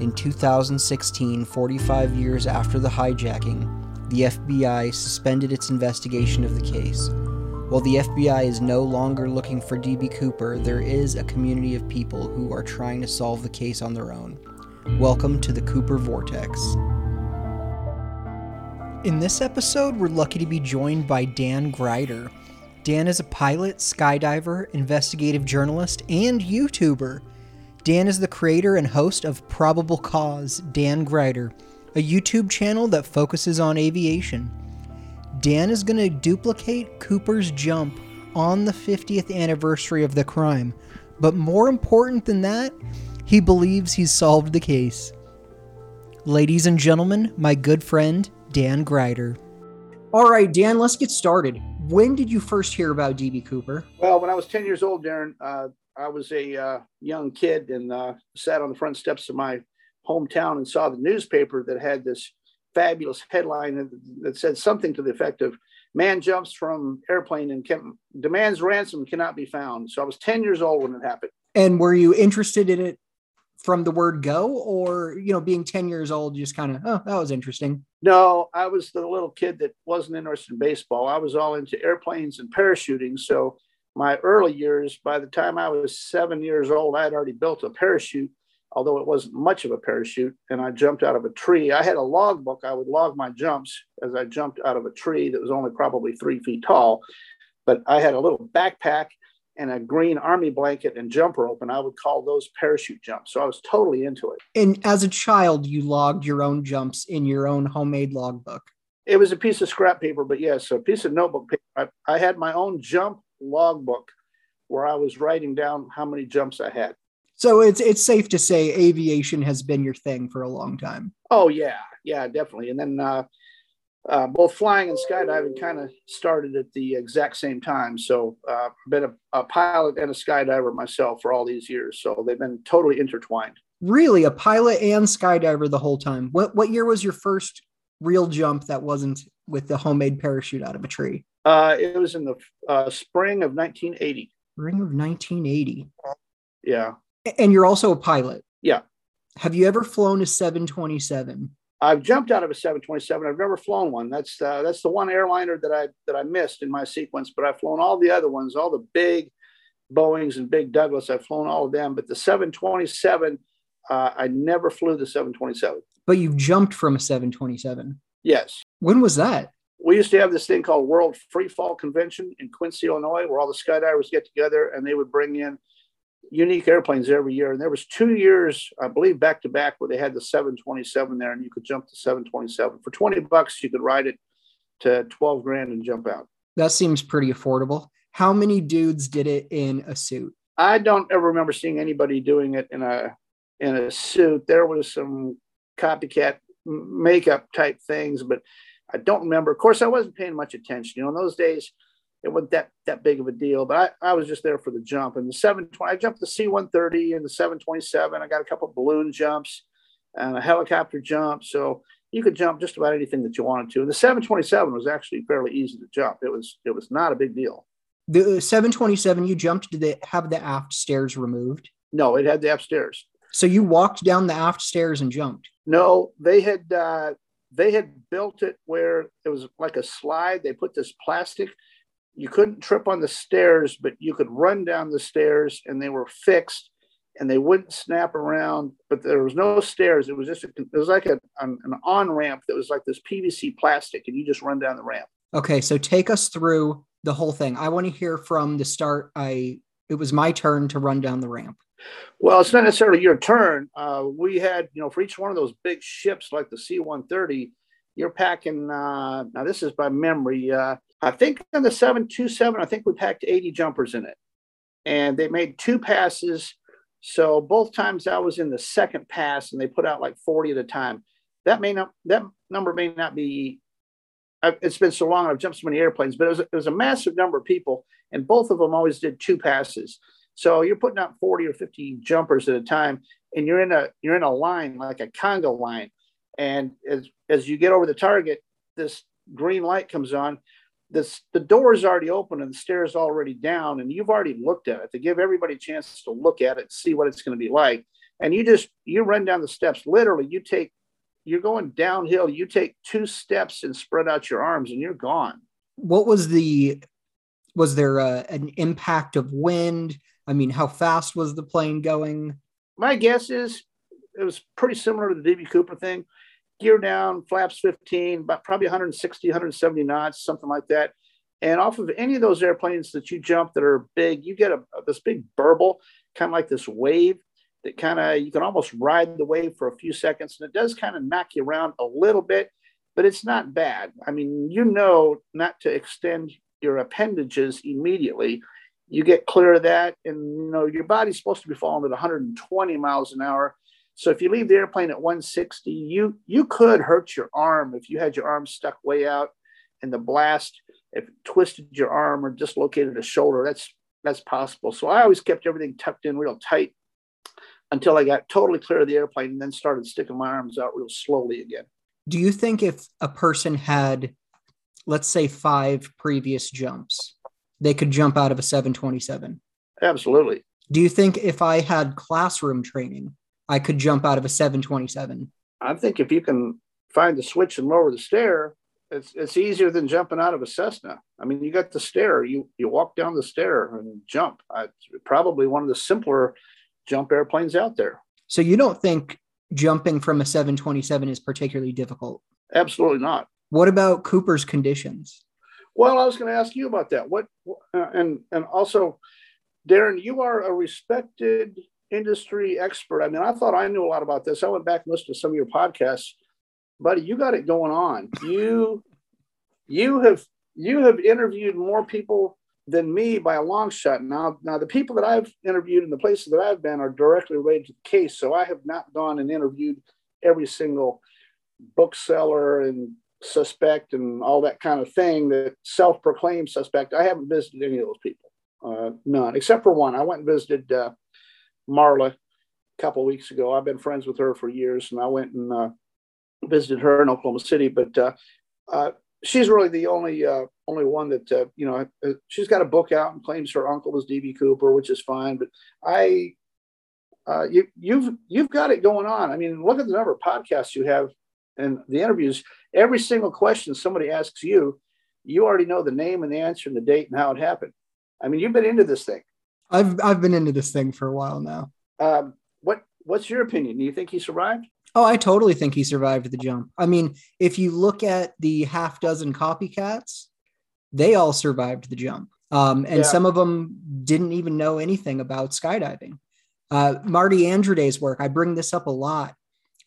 In 2016, 45 years after the hijacking, the FBI suspended its investigation of the case. While the FBI is no longer looking for DB Cooper, there is a community of people who are trying to solve the case on their own. Welcome to the Cooper Vortex. In this episode, we're lucky to be joined by Dan Gryder. Dan is a pilot, skydiver, investigative journalist, and YouTuber. Dan is the creator and host of Probable Cause, Dan Gryder, a YouTube channel that focuses on aviation. Dan is going to duplicate Cooper's jump on the 50th anniversary of the crime. But more important than that, he believes he's solved the case. Ladies and gentlemen, my good friend, Dan Gryder. All right, Dan, let's get started. When did you first hear about DB Cooper? Well, when I was 10 years old, Darren, uh, I was a uh, young kid and uh, sat on the front steps of my hometown and saw the newspaper that had this fabulous headline that, that said something to the effect of man jumps from airplane and can, demands ransom cannot be found. So I was 10 years old when it happened. And were you interested in it from the word go or, you know, being 10 years old, just kind of, oh, that was interesting? No, I was the little kid that wasn't interested in baseball. I was all into airplanes and parachuting. So my early years, by the time I was seven years old, I had already built a parachute although it wasn't much of a parachute, and I jumped out of a tree. I had a log book. I would log my jumps as I jumped out of a tree that was only probably three feet tall. But I had a little backpack and a green army blanket and jump rope, and I would call those parachute jumps. So I was totally into it. And as a child, you logged your own jumps in your own homemade logbook. It was a piece of scrap paper, but yes, a piece of notebook paper. I, I had my own jump logbook where I was writing down how many jumps I had. So it's it's safe to say aviation has been your thing for a long time. Oh yeah, yeah, definitely. And then uh, uh, both flying and skydiving kind of started at the exact same time. So uh, been a, a, pilot and a skydiver myself for all these years. So they've been totally intertwined. Really, a pilot and skydiver the whole time. What what year was your first real jump that wasn't with the homemade parachute out of a tree? Uh, it was in the uh, spring of 1980. Spring of 1980. Yeah. And you're also a pilot. Yeah. Have you ever flown a 727? I've jumped out of a 727. I've never flown one. That's uh, that's the one airliner that I that I missed in my sequence. But I've flown all the other ones, all the big Boeing's and big Douglas. I've flown all of them. But the 727, uh, I never flew the 727. But you've jumped from a 727. Yes. When was that? We used to have this thing called World Free Fall Convention in Quincy, Illinois, where all the skydivers get together and they would bring in unique airplanes every year. And there was two years, I believe, back to back where they had the 727 there, and you could jump the 727 for 20 bucks. You could ride it to 12 grand and jump out. That seems pretty affordable. How many dudes did it in a suit? I don't ever remember seeing anybody doing it in a in a suit. There was some copycat makeup type things, but I don't remember. Of course, I wasn't paying much attention. You know, in those days, it wasn't that that big of a deal. But I, I was just there for the jump. And the 720, I jumped the C-130 and the 727. I got a couple balloon jumps and a helicopter jump. So you could jump just about anything that you wanted to. And the 727 was actually fairly easy to jump. It was it was not a big deal. The 727 you jumped, did it have the aft stairs removed? No, it had the aft stairs. So you walked down the aft stairs and jumped? No, they had uh, they had built it where it was like a slide. They put this plastic you couldn't trip on the stairs, but you could run down the stairs and they were fixed and they wouldn't snap around, but there was no stairs. It was just, a, it was like a, an, an on ramp that was like this PVC plastic and you just run down the ramp. Okay. So take us through the whole thing. I want to hear from the start. I, it was my turn to run down the ramp. Well, it's not necessarily your turn. Uh, we had, you know, for each one of those big ships like the C 130, you're packing, uh, now this is by memory, uh, I think on the 727, I think we packed 80 jumpers in it. And they made two passes So both times I was in the second pass and they put out like 40 at a time. That may not, that number may not be, it's been so long, I've jumped so many airplanes, but it was, it was a massive number of people and both of them always did two passes. So you're putting out 40 or 50 jumpers at a time and you're in a, you're in a line, like a conga line. And as, as you get over the target, this green light comes on. This the door is already open and the stairs already down and you've already looked at it to give everybody a chance to look at it and see what it's going to be like. And you just you run down the steps. Literally you take you're going downhill. You take two steps and spread out your arms and you're gone. What was the was there a, an impact of wind i mean how fast was the plane going my guess is it was pretty similar to the db cooper thing gear down, flaps 15, but probably 160, 170 knots, something like that. And off of any of those airplanes that you jump that are big, you get a, this big burble, kind of like this wave that kind of you can almost ride the wave for a few seconds. And it does kind of knock you around a little bit, but it's not bad. I mean, you know not to extend your appendages immediately. You get clear of that, and you know your body's supposed to be falling at 120 miles an hour so if you leave the airplane at 160, you you could hurt your arm if you had your arm stuck way out and the blast if twisted your arm or dislocated a shoulder. That's that's possible. So I always kept everything tucked in real tight until I got totally clear of the airplane and then started sticking my arms out real slowly again. Do you think if a person had, let's say, five previous jumps, they could jump out of a 727? Absolutely. Do you think if I had classroom training, I could jump out of a 727. I think if you can find the switch and lower the stair, it's it's easier than jumping out of a Cessna. I mean, you got the stair. You you walk down the stair and jump. It's probably one of the simpler jump airplanes out there. So you don't think jumping from a 727 is particularly difficult? Absolutely not. What about Cooper's conditions? Well, I was going to ask you about that. What uh, and and also, Darren, you are a respected industry expert. I mean, I thought I knew a lot about this. I went back and listened to some of your podcasts, buddy. You got it going on. You you have you have interviewed more people than me by a long shot. Now, now the people that I've interviewed and the places that I've been are directly related to the case. So I have not gone and interviewed every single bookseller and suspect and all that kind of thing that self-proclaimed suspect. I haven't visited any of those people, uh, none, except for one. I went and visited uh, Marla a couple weeks ago. I've been friends with her for years, and I went and uh, visited her in Oklahoma City. But uh, uh, she's really the only uh, only one that you know. She's got a book out and claims her uncle was DB Cooper, which is fine. But I, you you've you've got it going on. I mean, look at the number of podcasts you have and the interviews. Every single question somebody asks you, you already know the name and the answer and the date and how it happened. I mean, you've been into this thing. I've I've been into this thing for a while now. Um, what what's your opinion? Do you think he survived? Oh, I totally think he survived the jump. I mean, if you look at the half dozen copycats, they all survived the jump. Um, and yeah. some of them didn't even know anything about skydiving. Uh, Marty Andrade's work, I bring this up a lot.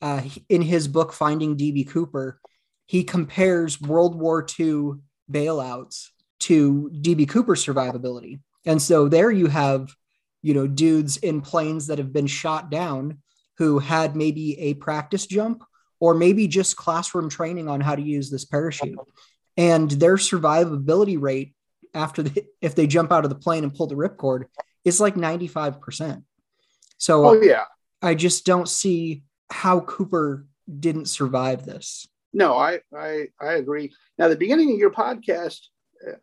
Uh, in his book, Finding DB Cooper, he compares World War II bailouts to DB Cooper's survivability. And so there you have, you know, dudes in planes that have been shot down who had maybe a practice jump or maybe just classroom training on how to use this parachute. And their survivability rate after the, if they jump out of the plane and pull the ripcord is like 95%. So oh, yeah. I just don't see how Cooper didn't survive this. No, I, I, I agree. Now, the beginning of your podcast,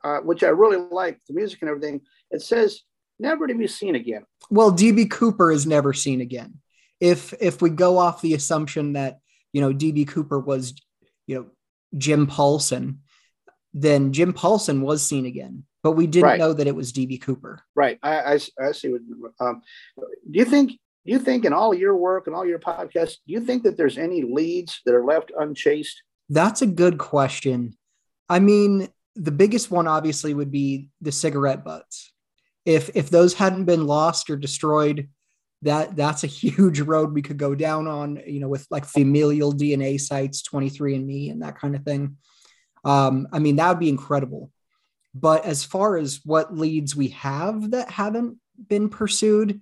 uh, which I really like, the music and everything, it says never to be seen again. Well, DB Cooper is never seen again. If if we go off the assumption that you know DB Cooper was you know Jim Paulson, then Jim Paulson was seen again, but we didn't right. know that it was DB Cooper. Right. I, I, I see what. Um, do you think? You think in all your work and all your podcasts, do you think that there's any leads that are left unchased? That's a good question. I mean, the biggest one obviously would be the cigarette butts if if those hadn't been lost or destroyed that that's a huge road we could go down on you know with like familial dna sites 23andme and that kind of thing um, i mean that would be incredible but as far as what leads we have that haven't been pursued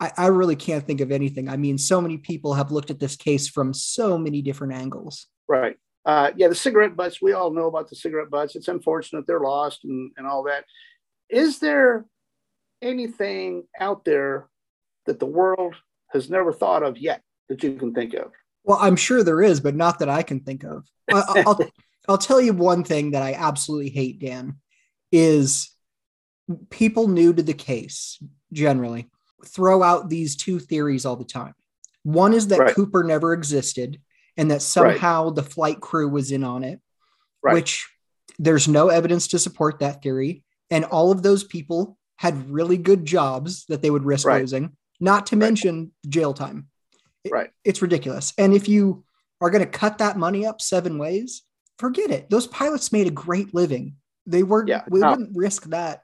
I, I really can't think of anything. I mean, so many people have looked at this case from so many different angles. Right. Uh, yeah, the cigarette butts, we all know about the cigarette butts. It's unfortunate they're lost and, and all that. Is there anything out there that the world has never thought of yet that you can think of? Well, I'm sure there is, but not that I can think of. I, I'll, I'll tell you one thing that I absolutely hate, Dan, is people new to the case generally throw out these two theories all the time. One is that right. Cooper never existed and that somehow right. the flight crew was in on it, right. which there's no evidence to support that theory. And all of those people had really good jobs that they would risk losing, not to mention jail time. It, right. It's ridiculous. And if you are going to cut that money up seven ways, forget it. Those pilots made a great living. They weren't, yeah. we wouldn't risk that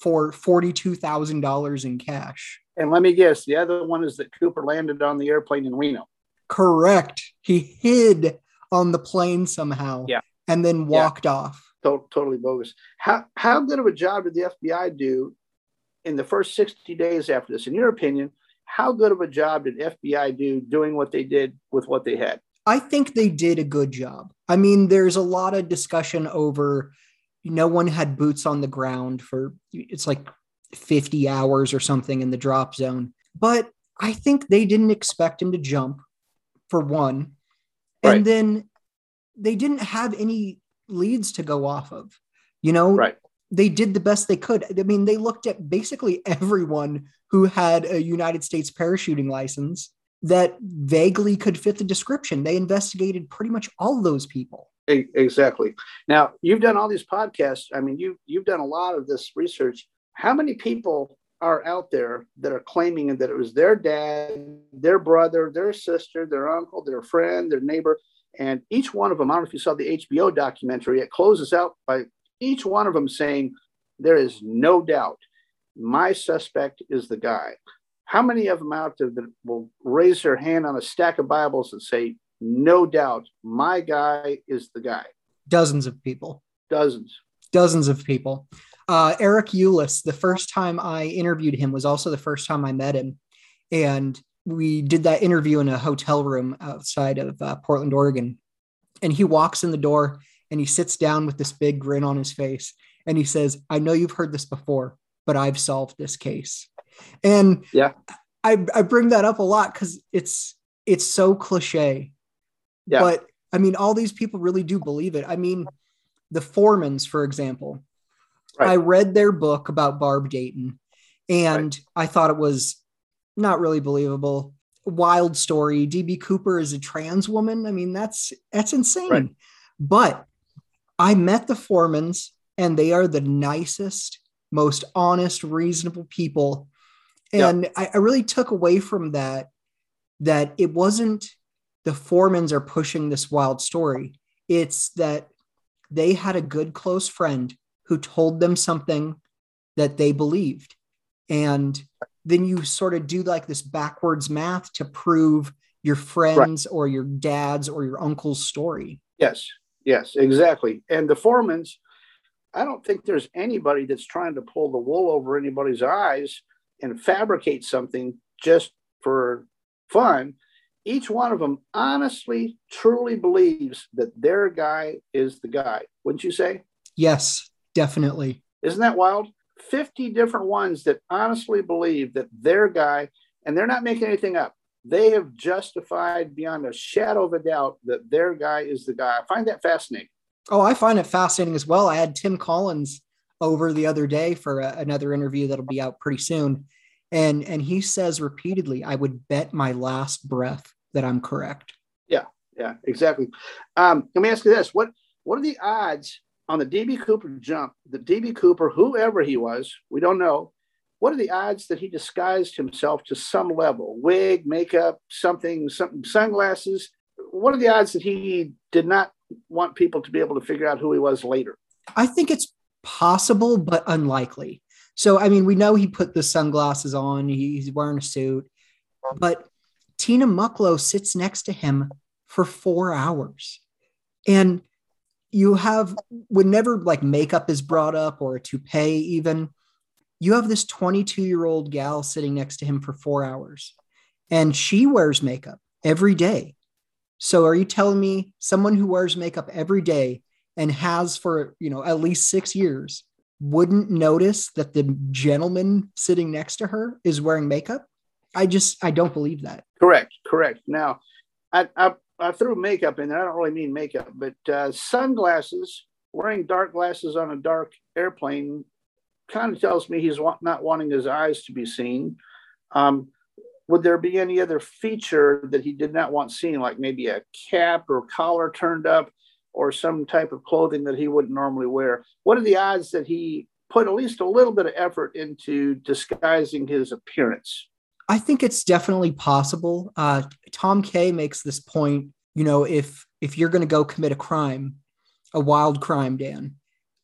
for $42,000 in cash. And let me guess, the other one is that Cooper landed on the airplane in Reno. Correct. He hid on the plane somehow. Yeah. And then walked yeah. off. To- totally bogus. How how good of a job did the FBI do in the first 60 days after this? In your opinion, how good of a job did FBI do doing what they did with what they had? I think they did a good job. I mean, there's a lot of discussion over no one had boots on the ground for it's like 50 hours or something in the drop zone. But I think they didn't expect him to jump for one. And then they didn't have any leads to go off of. You know, right. they did the best they could. I mean, they looked at basically everyone who had a United States parachuting license that vaguely could fit the description. They investigated pretty much all those people. Exactly. Now you've done all these podcasts. I mean, you you've done a lot of this research. How many people are out there that are claiming that it was their dad, their brother, their sister, their uncle, their friend, their neighbor, and each one of them? I don't know if you saw the HBO documentary. It closes out by each one of them saying, "There is no doubt, my suspect is the guy." How many of them out there that will raise their hand on a stack of Bibles and say, no doubt my guy is the guy. Dozens of people. Dozens. Dozens of people. Uh, Eric Ulis, the first time I interviewed him was also the first time I met him. And we did that interview in a hotel room outside of uh, Portland, Oregon. And he walks in the door and he sits down with this big grin on his face. And he says, I know you've heard this before, but I've solved this case. And yeah, I, I bring that up a lot because it's it's so cliche yeah. But I mean, all these people really do believe it. I mean, the Formans, for example, right. I read their book about Barb Dayton and right. I thought it was not really believable. Wild story. DB Cooper is a trans woman. I mean, that's that's insane. Right. But I met the Formans and they are the nicest, most honest, reasonable people. And yeah. I, I really took away from that that it wasn't the Formans are pushing this wild story. It's that they had a good close friend who told them something that they believed. And then you sort of do like this backwards math to prove your friends right. or your dad's or your uncle's story. Yes, yes, exactly. And the Formans, I don't think there's anybody that's trying to pull the wool over anybody's eyes and fabricate something just for fun each one of them honestly, truly believes that their guy is the guy. Wouldn't you say? Yes, definitely. Isn't that wild? 50 different ones that honestly believe that their guy, and they're not making anything up. They have justified beyond a shadow of a doubt that their guy is the guy. I find that fascinating. Oh, I find it fascinating as well. I had Tim Collins over the other day for a, another interview that'll be out pretty soon. And and he says repeatedly, I would bet my last breath that I'm correct. Yeah, yeah, exactly. Um, let me ask you this: what what are the odds on the DB Cooper jump? The DB Cooper, whoever he was, we don't know. What are the odds that he disguised himself to some level? Wig, makeup, something, something, sunglasses. What are the odds that he did not want people to be able to figure out who he was later? I think it's possible, but unlikely. So, I mean, we know he put the sunglasses on, he's wearing a suit, but Tina Mucklow sits next to him for four hours. And you have, whenever like makeup is brought up or a toupee, even, you have this 22 year old gal sitting next to him for four hours and she wears makeup every day. So are you telling me someone who wears makeup every day and has for, you know, at least six years wouldn't notice that the gentleman sitting next to her is wearing makeup? I just, I don't believe that. Correct. Correct. Now, I, I, I threw makeup in there. I don't really mean makeup, but uh, sunglasses, wearing dark glasses on a dark airplane kind of tells me he's wa- not wanting his eyes to be seen. Um, would there be any other feature that he did not want seen, like maybe a cap or collar turned up or some type of clothing that he wouldn't normally wear? What are the odds that he put at least a little bit of effort into disguising his appearance? I think it's definitely possible. Uh, Tom Kaye makes this point. You know, if if you're going to go commit a crime, a wild crime, Dan,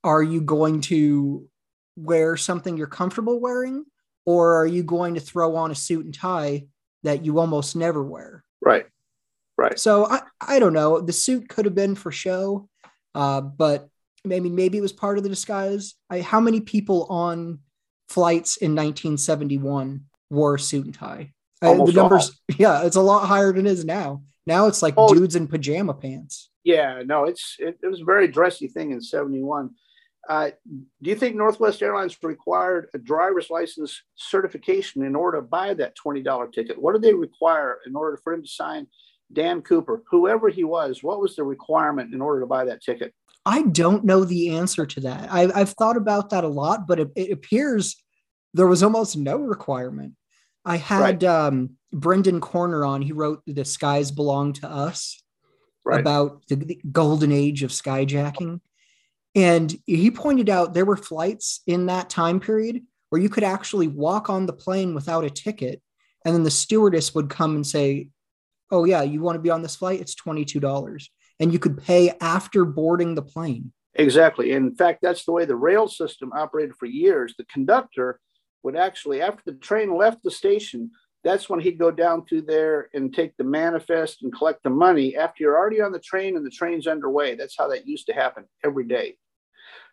are you going to wear something you're comfortable wearing, or are you going to throw on a suit and tie that you almost never wear? Right. Right. So I, I don't know. The suit could have been for show, uh, but maybe maybe it was part of the disguise. I, how many people on flights in 1971 wore a suit and tie? Uh, the numbers, all. yeah, it's a lot higher than it is now. Now it's like oh, dudes in pajama pants. Yeah, no, it's it, it was a very dressy thing in 71. Uh, do you think Northwest Airlines required a driver's license certification in order to buy that $20 ticket? What did they require in order for him to sign Dan Cooper, whoever he was? What was the requirement in order to buy that ticket? I don't know the answer to that. I've, I've thought about that a lot, but it, it appears there was almost no requirement. I had right. um, Brendan Koerner on. He wrote The Skies Belong to Us right. about the, the golden age of skyjacking and he pointed out there were flights in that time period where you could actually walk on the plane without a ticket. And then the stewardess would come and say, Oh, yeah, you want to be on this flight? It's $22. And you could pay after boarding the plane. Exactly. In fact, that's the way the rail system operated for years. The conductor would actually, after the train left the station, that's when he'd go down through there and take the manifest and collect the money after you're already on the train and the train's underway. That's how that used to happen every day.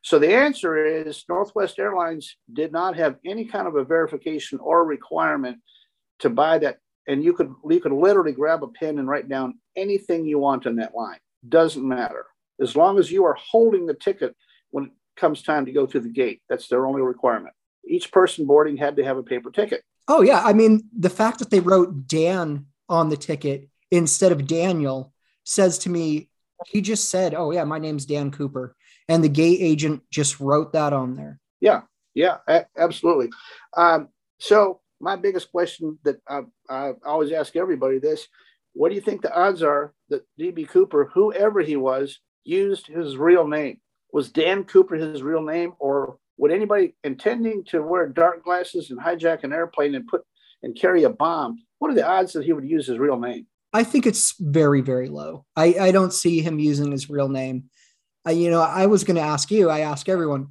So the answer is Northwest Airlines did not have any kind of a verification or requirement to buy that. And you could you could literally grab a pen and write down anything you want on that line. Doesn't matter. As long as you are holding the ticket when it comes time to go through the gate. That's their only requirement. Each person boarding had to have a paper ticket. Oh yeah. I mean, the fact that they wrote Dan on the ticket instead of Daniel says to me, he just said, Oh yeah, my name's Dan Cooper and the gate agent just wrote that on there. Yeah, yeah, a- absolutely. Um, so my biggest question that I, I always ask everybody this: What do you think the odds are that DB Cooper, whoever he was, used his real name? Was Dan Cooper his real name, or would anybody intending to wear dark glasses and hijack an airplane and put and carry a bomb? What are the odds that he would use his real name? I think it's very, very low. I, I don't see him using his real name I you know, I was going to ask you, I ask everyone,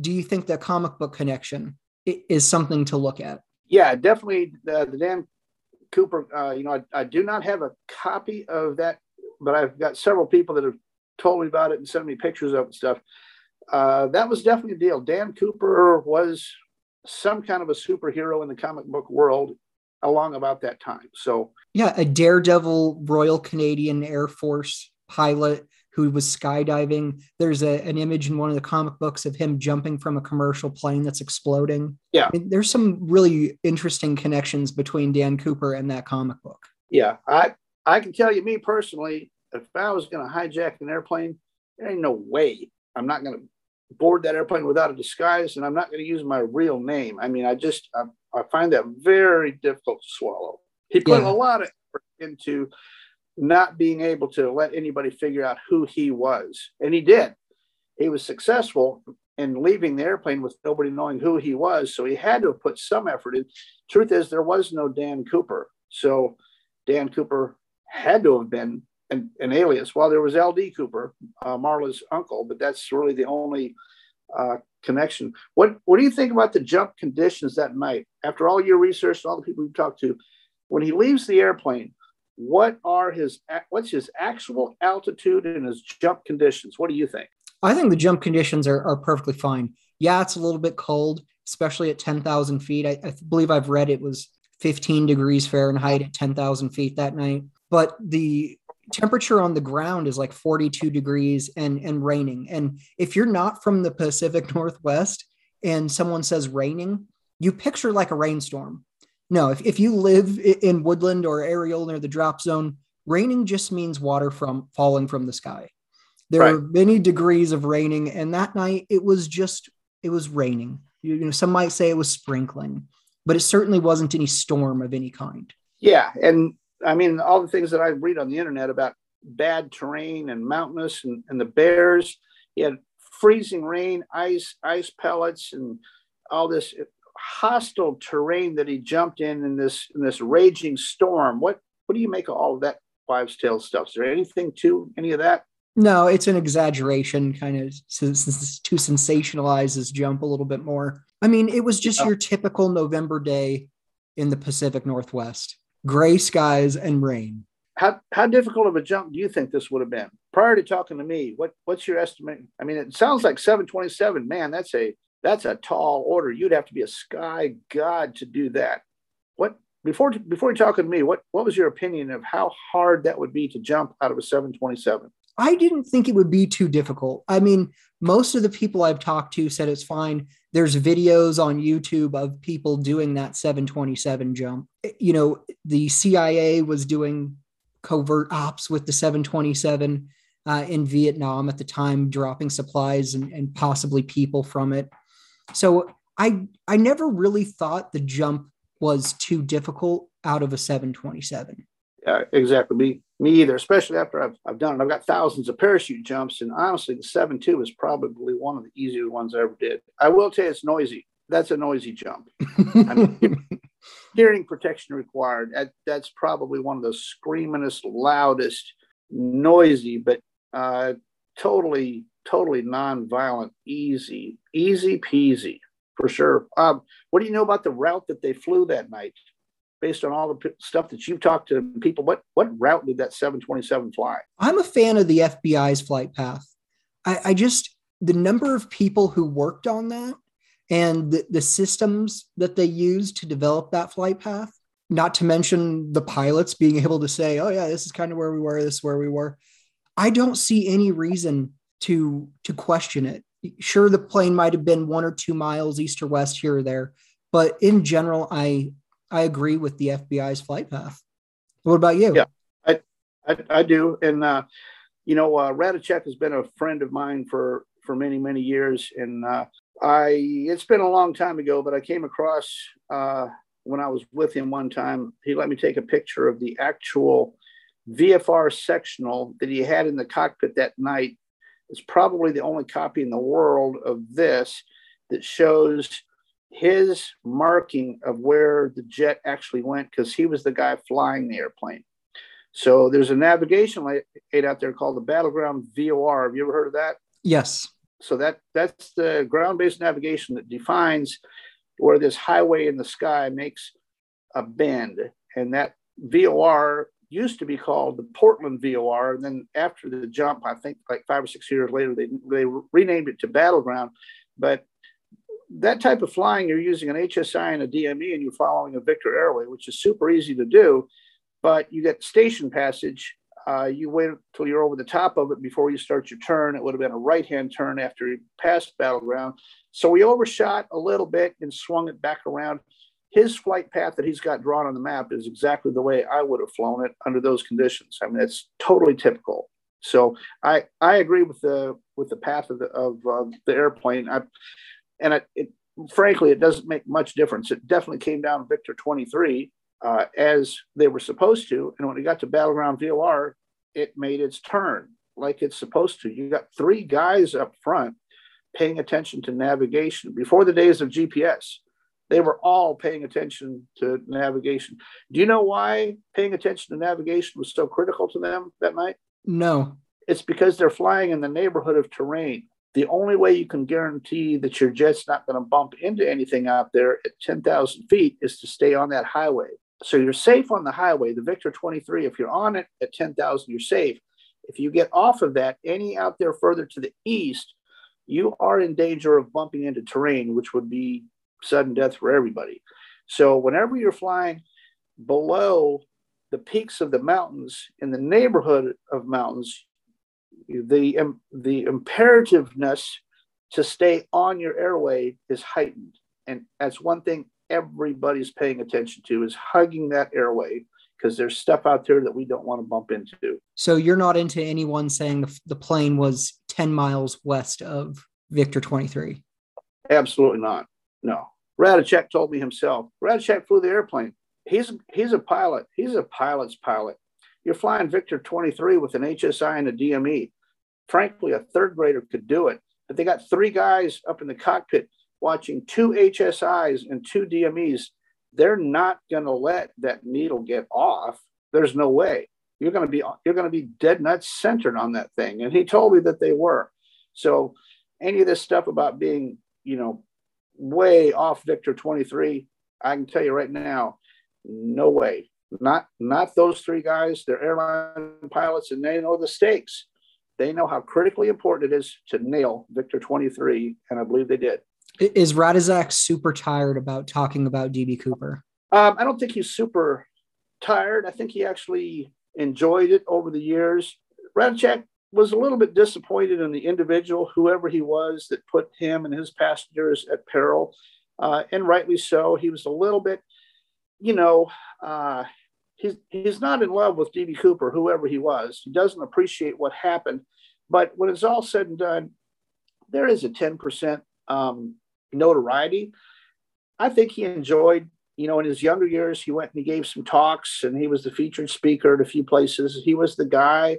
do you think the comic book connection is something to look at? Yeah, definitely. The, the Dan Cooper, uh, you know, I, I, do not have a copy of that, but I've got several people that have told me about it and sent me pictures of it and stuff. Uh, that was definitely a deal. Dan Cooper was some kind of a superhero in the comic book world along about that time. So, yeah, a daredevil Royal Canadian Air Force pilot who was skydiving. There's a, an image in one of the comic books of him jumping from a commercial plane that's exploding. Yeah. I mean, there's some really interesting connections between Dan Cooper and that comic book. Yeah. I, I can tell you, me personally, if I was going to hijack an airplane, there ain't no way I'm not going to board that airplane without a disguise and I'm not going to use my real name. I mean, I just, I, I find that very difficult to swallow. He put yeah. a lot of effort into not being able to let anybody figure out who he was. And he did. He was successful in leaving the airplane with nobody knowing who he was. So he had to have put some effort in. Truth is, there was no Dan Cooper. So Dan Cooper had to have been an, an alias. Well, there was L.D. Cooper, uh, Marla's uncle, but that's really the only uh, connection. What What do you think about the jump conditions that night? After all your research and all the people you talked to, when he leaves the airplane, what are his what's his actual altitude and his jump conditions? What do you think? I think the jump conditions are, are perfectly fine. Yeah, it's a little bit cold. especially at 10,000 feet. I, I believe I've read it was 15 degrees Fahrenheit at 10,000 feet that night. But the temperature on the ground is like 42 degrees and, and raining. And if you're not from the Pacific Northwest and someone says raining, you picture like a rainstorm. No, if, if you live in woodland or Ariel near the drop zone, raining just means water from falling from the sky. There right. are many degrees of raining, and that night it was just it was raining. You, you know, some might say it was sprinkling, but it certainly wasn't any storm of any kind. Yeah, and I mean all the things that I read on the internet about bad terrain and mountainous and, and the bears. He had freezing rain, ice, ice pellets, and all this hostile terrain that he jumped in in this in this raging storm. What what do you make of all of that wives' tale stuff? Is there anything to any of that? No, it's an exaggeration, kind of to, to sensationalize his jump a little bit more. I mean, it was just your typical November day in the Pacific Northwest gray skies and rain. How, how difficult of a jump do you think this would have been prior to talking to me? What what's your estimate? I mean, it sounds like 727. Man, that's a that's a tall order. You'd have to be a sky god to do that. What before before you talking to me? What what was your opinion of how hard that would be to jump out of a 727? I didn't think it would be too difficult. I mean, most of the people I've talked to said it's fine. There's videos on YouTube of people doing that 727 jump. You know, the CIA was doing covert ops with the 727 uh, in Vietnam at the time, dropping supplies and, and possibly people from it. So I I never really thought the jump was too difficult out of a 727. Yeah, exactly. Me, me either, especially after I've, I've done it. I've got thousands of parachute jumps, and honestly, the 7 2 is probably one of the easiest ones I ever did. I will tell you, it's noisy. That's a noisy jump. I mean, hearing protection required. That, that's probably one of the screamingest, loudest, noisy, but uh, totally, totally non-violent, easy, easy peasy for sure. Um, what do you know about the route that they flew that night? Based on all the p- stuff that you've talked to people, what what route did that 727 fly? I'm a fan of the FBI's flight path. I, I just the number of people who worked on that and the, the systems that they used to develop that flight path not to mention the pilots being able to say oh yeah this is kind of where we were this is where we were i don't see any reason to to question it sure the plane might have been one or two miles east or west here or there but in general i i agree with the fbi's flight path what about you yeah i i, I do and uh you know uh Rataczak has been a friend of mine for for many many years and uh I it's been a long time ago, but I came across uh, when I was with him one time. He let me take a picture of the actual VFR sectional that he had in the cockpit that night. It's probably the only copy in the world of this that shows his marking of where the jet actually went because he was the guy flying the airplane. So there's a navigation aid out there called the Battleground VOR. Have you ever heard of that? Yes so that that's the ground-based navigation that defines where this highway in the sky makes a bend and that vor used to be called the portland vor and then after the jump i think like five or six years later they, they renamed it to battleground but that type of flying you're using an hsi and a dme and you're following a victor airway which is super easy to do but you get station passage uh, you wait until you're over the top of it before you start your turn. It would have been a right hand turn after he passed Battleground. So we overshot a little bit and swung it back around. His flight path that he's got drawn on the map is exactly the way I would have flown it under those conditions. I mean, it's totally typical. So I I agree with the with the path of the of uh, the airplane. I, and it, it frankly it doesn't make much difference. It definitely came down Victor 23 uh, as they were supposed to. And when it got to Battleground VOR, it made its turn like it's supposed to. You got three guys up front paying attention to navigation before the days of GPS. They were all paying attention to navigation. Do you know why paying attention to navigation was so critical to them that night? No. It's because they're flying in the neighborhood of terrain. The only way you can guarantee that your jet's not going to bump into anything out there at 10,000 feet is to stay on that highway. So you're safe on the highway, the Victor 23. If you're on it at 10,000, you're safe. If you get off of that, any out there further to the east, you are in danger of bumping into terrain, which would be sudden death for everybody. So whenever you're flying below the peaks of the mountains in the neighborhood of mountains, the the imperativeness to stay on your airway is heightened, and that's one thing everybody's paying attention to is hugging that airway because there's stuff out there that we don't want to bump into. So you're not into anyone saying the, the plane was 10 miles west of Victor 23? Absolutely not. No. Rataczak told me himself. Rataczak flew the airplane. He's he's a pilot. He's a pilot's pilot. You're flying Victor 23 with an HSI and a DME. Frankly, a third grader could do it. But they got three guys up in the cockpit watching two HSIs and two DMEs they're not going to let that needle get off. There's no way. You're going to be you're going to be dead nuts centered on that thing. And he told me that they were. So any of this stuff about being, you know, way off Victor 23, I can tell you right now, no way. Not not those three guys. They're airline pilots and they know the stakes. They know how critically important it is to nail Victor 23, and I believe they did. Is Rataczak super tired about talking about DB Cooper? Um, I don't think he's super tired. I think he actually enjoyed it over the years. Rataczak was a little bit disappointed in the individual, whoever he was, that put him and his passengers at peril, uh, and rightly so. He was a little bit, you know, uh, he's he's not in love with DB Cooper, whoever he was. He doesn't appreciate what happened. But when it's all said and done, there is a ten percent um, notoriety. I think he enjoyed, you know, in his younger years, he went and he gave some talks and he was the featured speaker at a few places. He was the guy.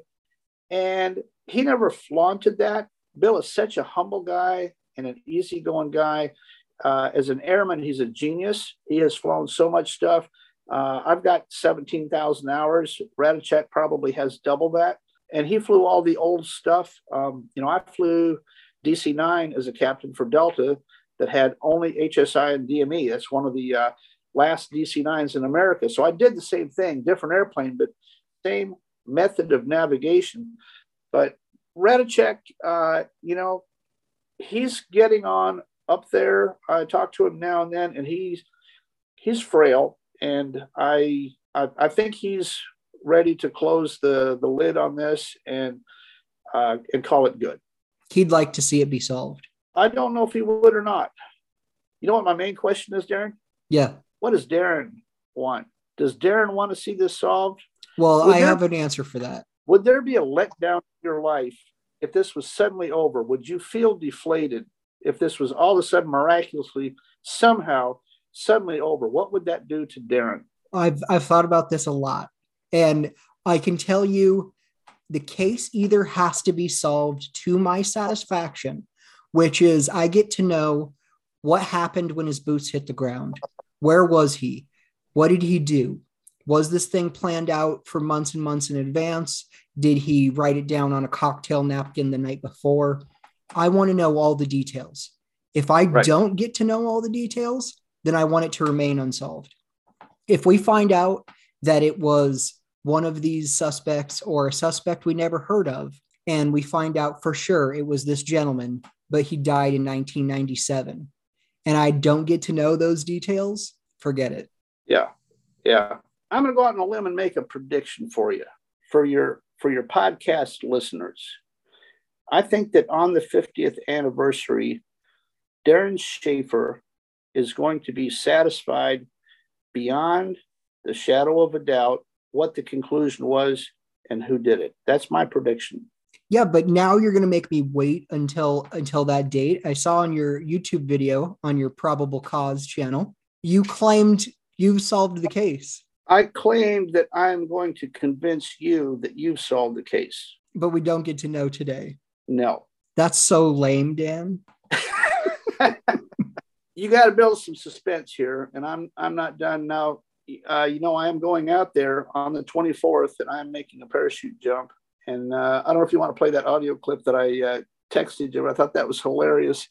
And he never flaunted that. Bill is such a humble guy and an easygoing guy. Uh, as an airman, he's a genius. He has flown so much stuff. Uh, I've got 17,000 hours. Rataczak probably has double that. And he flew all the old stuff. Um, you know, I flew DC 9 as a captain for Delta that had only HSI and DME. That's one of the uh, last DC 9s in America. So I did the same thing, different airplane, but same method of navigation. But Rataczak, uh, you know, he's getting on up there. I talk to him now and then, and he's he's frail, and I I, I think he's ready to close the the lid on this and uh, and call it good. He'd like to see it be solved. I don't know if he would or not. You know what my main question is, Darren? Yeah. What does Darren want? Does Darren want to see this solved? Well, would I there, have an answer for that. Would there be a letdown in your life if this was suddenly over? Would you feel deflated if this was all of a sudden miraculously somehow suddenly over? What would that do to Darren? I've I've thought about this a lot, and I can tell you the case either has to be solved to my satisfaction which is I get to know what happened when his boots hit the ground. Where was he? What did he do? Was this thing planned out for months and months in advance? Did he write it down on a cocktail napkin the night before? I want to know all the details. If I right. don't get to know all the details, then I want it to remain unsolved. If we find out that it was one of these suspects or a suspect we never heard of, and we find out for sure it was this gentleman but he died in 1997 and I don't get to know those details, forget it. Yeah. Yeah. I'm going to go out on a limb and make a prediction for you, for your for your podcast listeners. I think that on the 50th anniversary, Darren Schaefer is going to be satisfied beyond the shadow of a doubt what the conclusion was and who did it. That's my prediction. Yeah but now you're going to make me wait until until that date. I saw on your youtube video on your probable cause channel you claimed you've solved the case. I claimed that i'm going to convince you that you've solved the case. But we don't get to know today. No. That's so lame dan you got to build some suspense here and i'm i'm not done now uh, you know i am going out there on the 24th and i'm making a parachute jump and uh, I don't know if you want to play that audio clip that I uh, texted you. but I thought that was hilarious.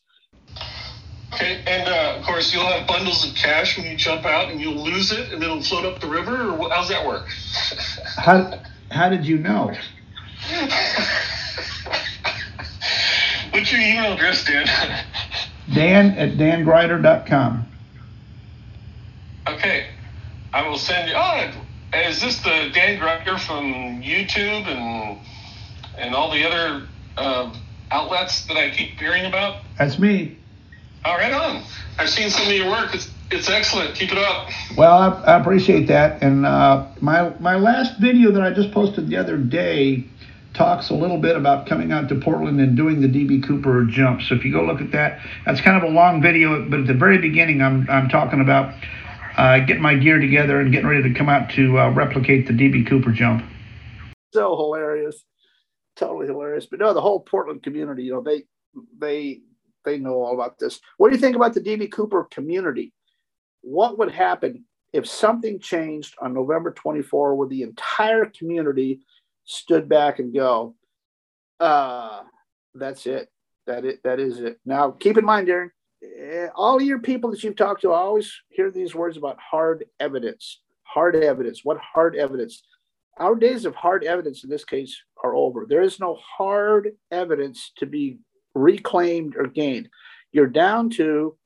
Okay, and uh, of course you'll have bundles of cash when you jump out, and you'll lose it, and it'll float up the river. Or how's that work? how How did you know? What's your email address, Dan? Dan at dangryder.com. Okay. I will send you. Oh, is this the Dan Gryder from YouTube and and all the other uh, outlets that I keep hearing about? That's me. All right, on. I've seen some of your work. It's it's excellent. Keep it up. Well, I, I appreciate that. And uh, my my last video that I just posted the other day talks a little bit about coming out to Portland and doing the DB Cooper jump. So if you go look at that, that's kind of a long video, but at the very beginning, I'm I'm talking about uh, getting my gear together and getting ready to come out to uh, replicate the DB Cooper jump. So hilarious, totally hilarious. But no, the whole Portland community, you know, they they they know all about this. What do you think about the DB Cooper community? what would happen if something changed on November 24 where the entire community stood back and go, uh, that's it. That it that is it. Now keep in mind, Darren, eh, all your people that you've talked to I always hear these words about hard evidence. Hard evidence. What hard evidence? Our days of hard evidence in this case are over. There is no hard evidence to be reclaimed or gained. You're down to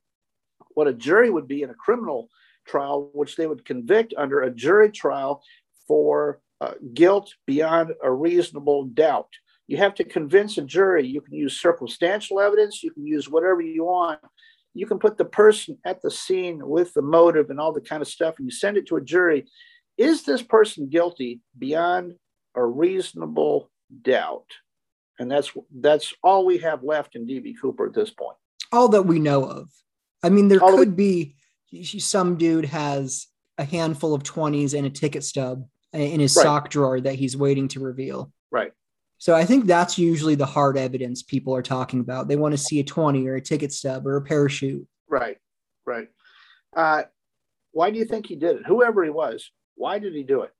what a jury would be in a criminal trial, which they would convict under a jury trial for uh, guilt beyond a reasonable doubt. You have to convince a jury. You can use circumstantial evidence, you can use whatever you want. You can put the person at the scene with the motive and all the kind of stuff, and you send it to a jury. Is this person guilty beyond a reasonable doubt? And that's that's all we have left in DB Cooper at this point. All that we know of. I mean, there All could be some dude has a handful of 20s and a ticket stub in his right. sock drawer that he's waiting to reveal. Right. So I think that's usually the hard evidence people are talking about. They want to see a 20 or a ticket stub or a parachute. Right. Right. Uh, why do you think he did it? Whoever he was, why did he do it?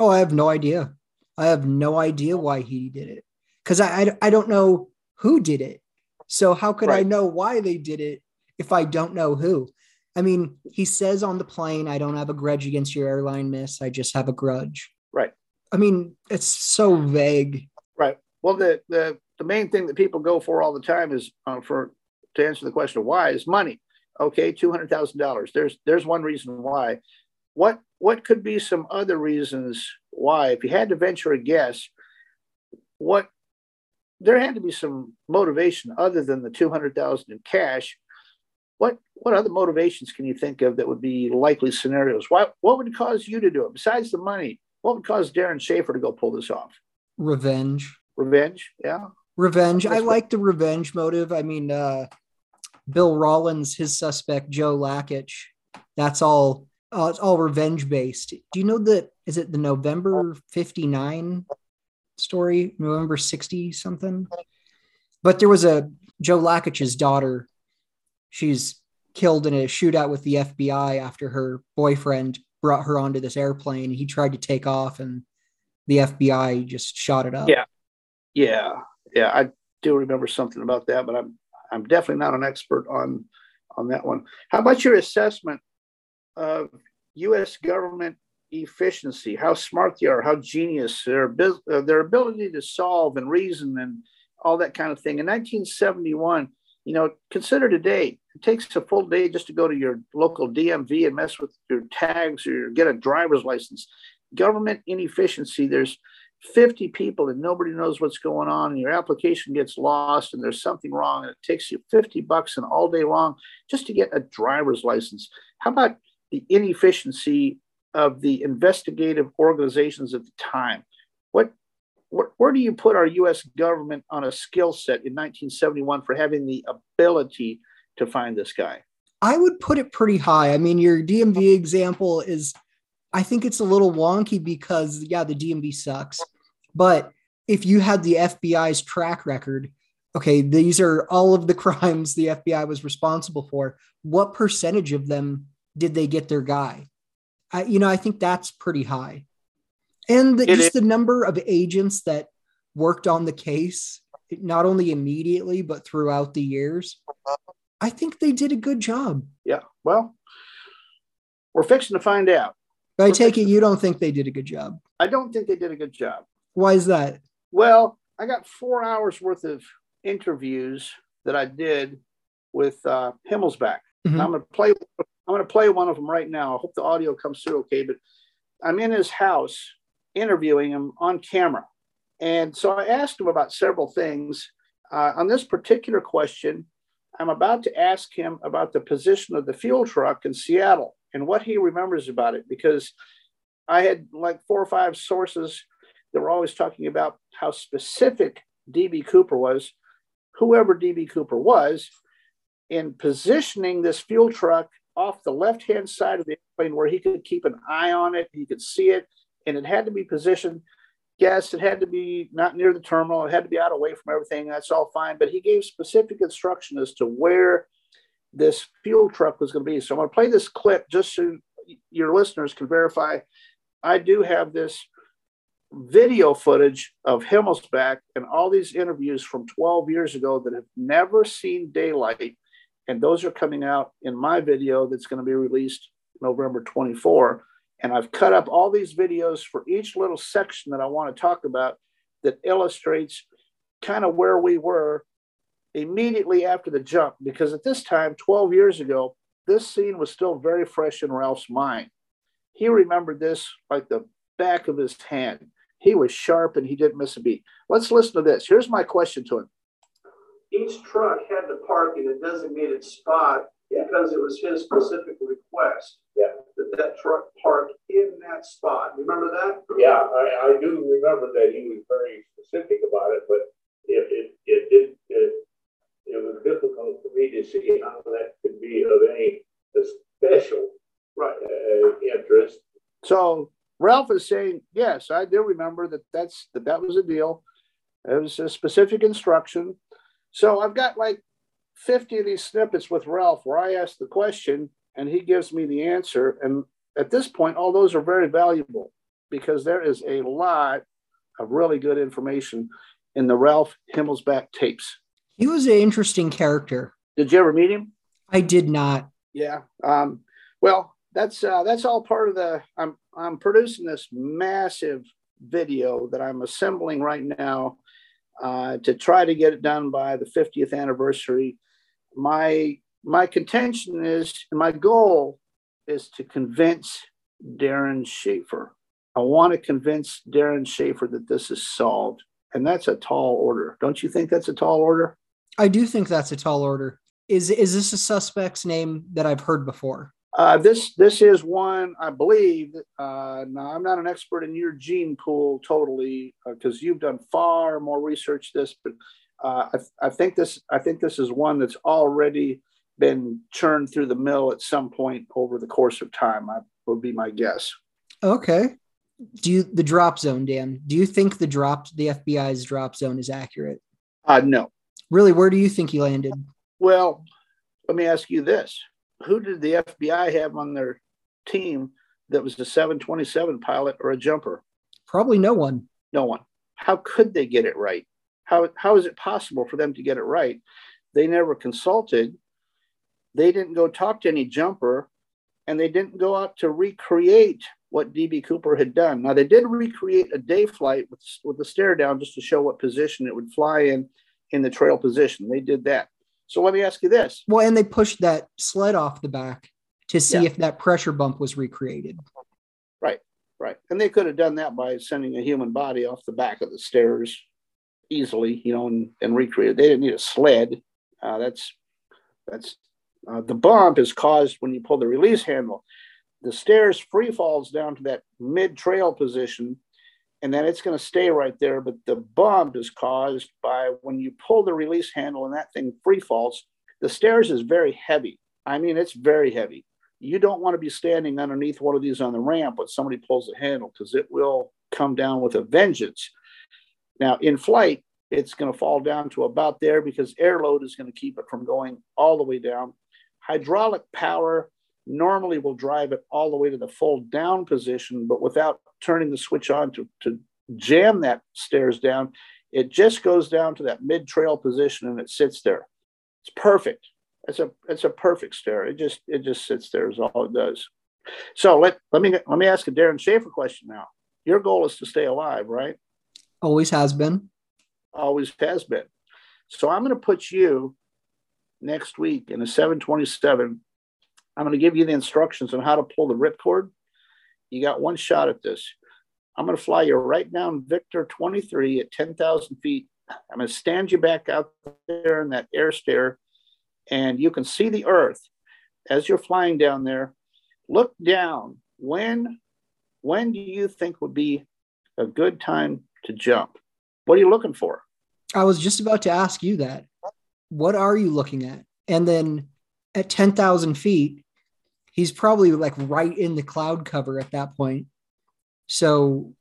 Oh, I have no idea. I have no idea why he did it because I, I, I don't know who did it. So how could right. I know why they did it if I don't know who? I mean, he says on the plane, I don't have a grudge against your airline, miss. I just have a grudge. Right. I mean, it's so vague. Right. Well, the the, the main thing that people go for all the time is uh, for to answer the question of why is money. Okay, two hundred thousand dollars. There's there's one reason why. What what could be some other reasons why? If you had to venture a guess, what there had to be some motivation other than the two hundred thousand in cash what what other motivations can you think of that would be likely scenarios? What what would cause you to do it besides the money? What would cause Darren Schaefer to go pull this off? Revenge. Revenge. Yeah. Revenge. I like the revenge motive. I mean, uh, Bill Rollins, his suspect Joe Lakich. That's all. Uh, it's all revenge based. Do you know that? Is it the November '59 story? November '60 something? But there was a Joe Lakich's daughter she's killed in a shootout with the FBI after her boyfriend brought her onto this airplane. He tried to take off and the FBI just shot it up. Yeah. Yeah. Yeah. I do remember something about that, but I'm I'm definitely not an expert on on that one. How about your assessment of US government efficiency, how smart they are, how genius their uh, their ability to solve and reason and all that kind of thing. In 1971, you know, consider today, it takes a full day just to go to your local DMV and mess with your tags or get a driver's license. Government inefficiency, there's 50 people and nobody knows what's going on, and your application gets lost and there's something wrong, and it takes you 50 bucks and all day long just to get a driver's license. How about the inefficiency of the investigative organizations at the time? What where, where do you put our US government on a skill set in 1971 for having the ability to find this guy? I would put it pretty high. I mean, your DMV example is, I think it's a little wonky because, yeah, the DMV sucks. But if you had the FBI's track record, okay, these are all of the crimes the FBI was responsible for. What percentage of them did they get their guy? I, you know, I think that's pretty high and the, just is. the number of agents that worked on the case not only immediately but throughout the years i think they did a good job yeah well we're fixing to find out but i take it you don't think they did a good job i don't think they did a good job why is that well i got four hours worth of interviews that i did with uh, himmelsbach mm-hmm. i'm going to play I'm going to play one of them right now. I hope the audio comes through okay. But I'm in his house interviewing him on camera. And so I asked him about several things. Uh, on this particular question, I'm about to ask him about the position of the fuel truck in Seattle and what he remembers about it because I had like four or five sources that were always talking about how specific DB Cooper was, whoever DB Cooper was, in positioning this fuel truck off the left hand side of the airplane where he could keep an eye on it, he could see it, and it had to be positioned. Yes, it had to be not near the terminal, it had to be out away from everything. That's all fine. But he gave specific instruction as to where this fuel truck was going to be. So I'm going to play this clip just so your listeners can verify. I do have this video footage of Himmelsbach and all these interviews from 12 years ago that have never seen daylight. And those are coming out in my video that's going to be released November 24. And I've cut up all these videos for each little section that I want to talk about that illustrates kind of where we were immediately after the jump. Because at this time, 12 years ago, this scene was still very fresh in Ralph's mind. He remembered this like the back of his hand. He was sharp and he didn't miss a beat. Let's listen to this. Here's my question to him. Each truck had to park in a designated spot yeah. because it was his specific request yeah. that that truck park in that spot. Remember that? Yeah, I, I do remember that he was very specific about it, but it, it, it did it, it was difficult for me to see how that could be of any special right. uh, interest. So Ralph is saying, yes, I do remember that that's that that was a deal. It was a specific instruction. So I've got like 50 of these snippets with Ralph where I ask the question and he gives me the answer. And at this point, all those are very valuable because there is a lot of really good information in the Ralph Himmelsbach tapes. He was an interesting character. Did you ever meet him? I did not. Yeah. Um, well, that's uh, that's all part of the. I'm I'm producing this massive video that I'm assembling right now uh, to try to get it done by the 50th anniversary. My my contention is, my goal is to convince Darren Schaefer. I want to convince Darren Schaefer that this is solved, and that's a tall order. Don't you think that's a tall order? I do think that's a tall order. Is is this a suspect's name that I've heard before? Uh, this this is one I believe. Uh, now I'm not an expert in your gene pool totally because uh, you've done far more research this, but uh, I, I, think this I think this is one that's already been churned through the mill at some point over the course of time. I would be my guess. Okay. Do you the drop zone, Dan? Do you think the drop the FBI's drop zone is accurate? Uh, no. Really, where do you think he landed? Well, let me ask you this who did the FBI have on their team that was a 727 pilot or a jumper? Probably no one. No one. How could they get it right? How, how is it possible for them to get it right? They never consulted. They didn't go talk to any jumper and they didn't go out to recreate what DB Cooper had done. Now, they did recreate a day flight with, with the stare down just to show what position it would fly in in the trail position. They did that. So let me ask you this. Well, and they pushed that sled off the back to see yeah. if that pressure bump was recreated. Right, right. And they could have done that by sending a human body off the back of the stairs easily, you know, and, and recreate. They didn't need a sled. Uh, that's that's uh, the bump is caused when you pull the release handle. The stairs free falls down to that mid trail position and then it's going to stay right there. But the bump is caused by when you pull the release handle and that thing free falls. The stairs is very heavy. I mean, it's very heavy. You don't want to be standing underneath one of these on the ramp when somebody pulls the handle because it will come down with a vengeance. Now, in flight, it's going to fall down to about there because air load is going to keep it from going all the way down. Hydraulic power normally will drive it all the way to the full down position, but without turning the switch on to, to jam that stairs down, it just goes down to that mid trail position and it sits there. It's perfect. It's a it's a perfect stair. It just it just sits there is all it does. So let let me let me ask a Darren Schaefer question now. Your goal is to stay alive, right? Always has been. Always has been. So I'm going to put you next week in a 727 I'm going to give you the instructions on how to pull the ripcord. You got one shot at this. I'm going to fly you right down Victor 23 at 10,000 feet. I'm going to stand you back out there in that air stair, and you can see the Earth as you're flying down there. Look down. When, when do you think would be a good time to jump? What are you looking for? I was just about to ask you that. What are you looking at? And then at 10,000 feet, he's probably like right in the cloud cover at that point. So,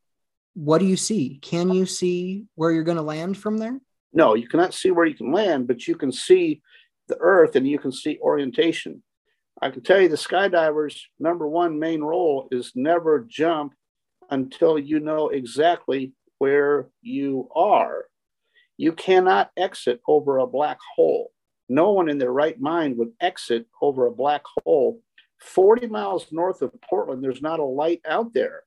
what do you see? Can you see where you're going to land from there? No, you cannot see where you can land, but you can see the earth and you can see orientation. I can tell you the skydiver's number one main role is never jump until you know exactly where you are. You cannot exit over a black hole. No one in their right mind would exit over a black hole. 40 miles north of Portland, there's not a light out there.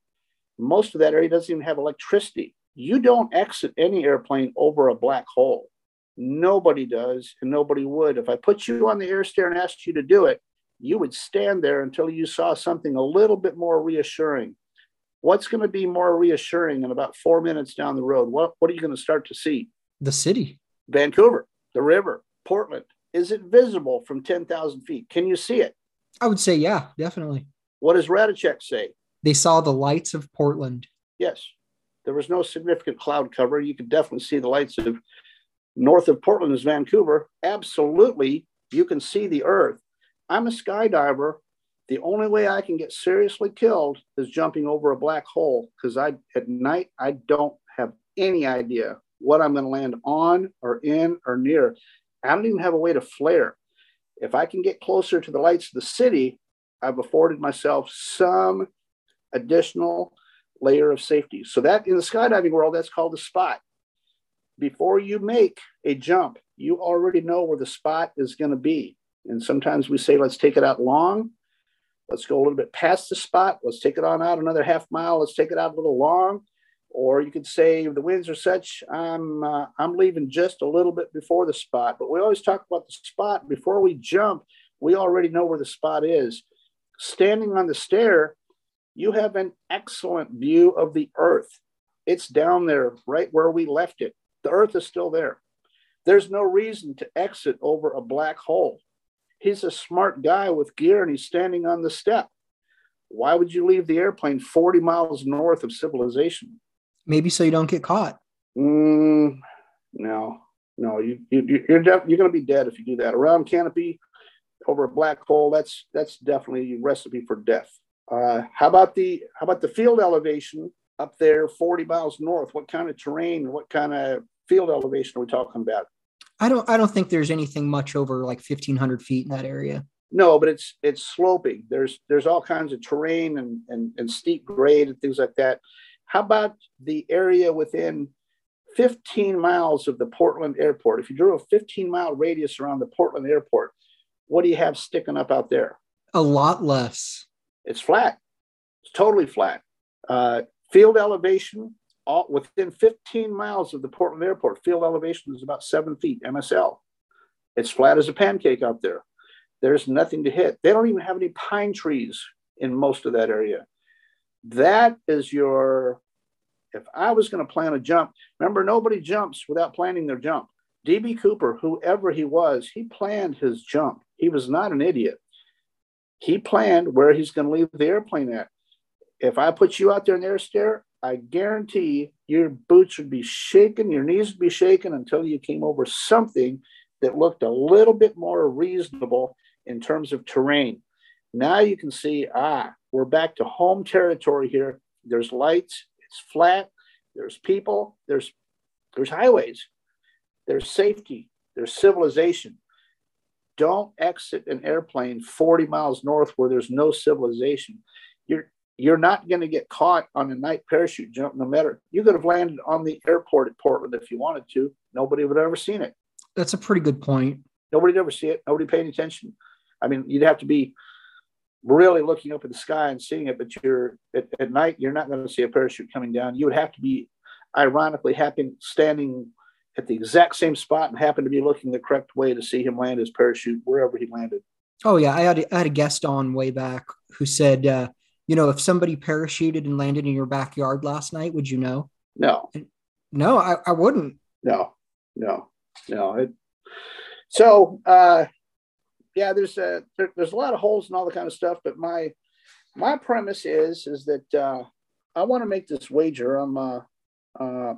Most of that area doesn't even have electricity. You don't exit any airplane over a black hole. Nobody does, and nobody would. If I put you on the air stair and asked you to do it, you would stand there until you saw something a little bit more reassuring. What's going to be more reassuring in about four minutes down the road? What, what are you going to start to see? The city. Vancouver, the river, Portland. Is it visible from 10,000 feet? Can you see it? I would say, yeah, definitely. What does Rataczak say? They saw the lights of Portland. Yes. There was no significant cloud cover. You could definitely see the lights of north of Portland is Vancouver. Absolutely, you can see the earth. I'm a skydiver. The only way I can get seriously killed is jumping over a black hole because I at night I don't have any idea what I'm going to land on or in or near. I don't even have a way to flare. If I can get closer to the lights of the city, I've afforded myself some additional layer of safety. So that in the skydiving world, that's called a spot. Before you make a jump, you already know where the spot is going to be. And sometimes we say, let's take it out long. Let's go a little bit past the spot. Let's take it on out another half mile. Let's take it out a little long. Or you could say the winds are such, I'm uh, I'm leaving just a little bit before the spot. But we always talk about the spot before we jump. We already know where the spot is. Standing on the stair, you have an excellent view of the Earth. It's down there, right where we left it. The Earth is still there. There's no reason to exit over a black hole. He's a smart guy with gear and he's standing on the step. Why would you leave the airplane 40 miles north of civilization? Maybe so you don't get caught. Mm, no, no, you, you you're def- you're going to be dead if you do that around canopy over a black hole. That's that's definitely a recipe for death. Uh, how about the how about the field elevation up there, 40 miles north? What kind of terrain? What kind of field elevation are we talking about? I don't I don't think there's anything much over like 1500 feet in that area. No, but it's it's sloping. There's there's all kinds of terrain and and, and steep grade and things like that. How about the area within 15 miles of the Portland airport? If you drew a 15 mile radius around the Portland airport, what do you have sticking up out there? A lot less. It's flat. It's totally flat. Uh, field elevation, all, within 15 miles of the Portland airport, field elevation is about seven feet MSL. It's flat as a pancake out there. There's nothing to hit. They don't even have any pine trees in most of that area. That is your, if I was going to plan a jump, remember, nobody jumps without planning their jump. DB Cooper, whoever he was, he planned his jump. He was not an idiot. He planned where he's going to leave the airplane at. If I put you out there in the air stair, I guarantee your boots would be shaking, your knees would be shaking until you came over something that looked a little bit more reasonable in terms of terrain. Now you can see, ah, we're back to home territory here. There's lights, it's flat, there's people, there's there's highways, there's safety, there's civilization. Don't exit an airplane 40 miles north where there's no civilization. You're you're not going to get caught on a night parachute jump no matter you could have landed on the airport at portland if you wanted to nobody would have ever seen it That's a pretty good point. nobody'd ever see it nobody paying attention i mean you'd have to be really looking up at the sky and seeing it but you're at, at night you're not going to see a parachute coming down you would have to be ironically happen standing at the exact same spot and happen to be looking the correct way to see him land his parachute wherever he landed Oh yeah, I had a, I had a guest on way back who said, uh, you know, if somebody parachuted and landed in your backyard last night, would you know? No, No, I, I wouldn't. no, no, no. It, so, uh, yeah, there's a, there, there's a lot of holes and all the kind of stuff, but my my premise is is that uh, I want to make this wager. I'm uh, uh,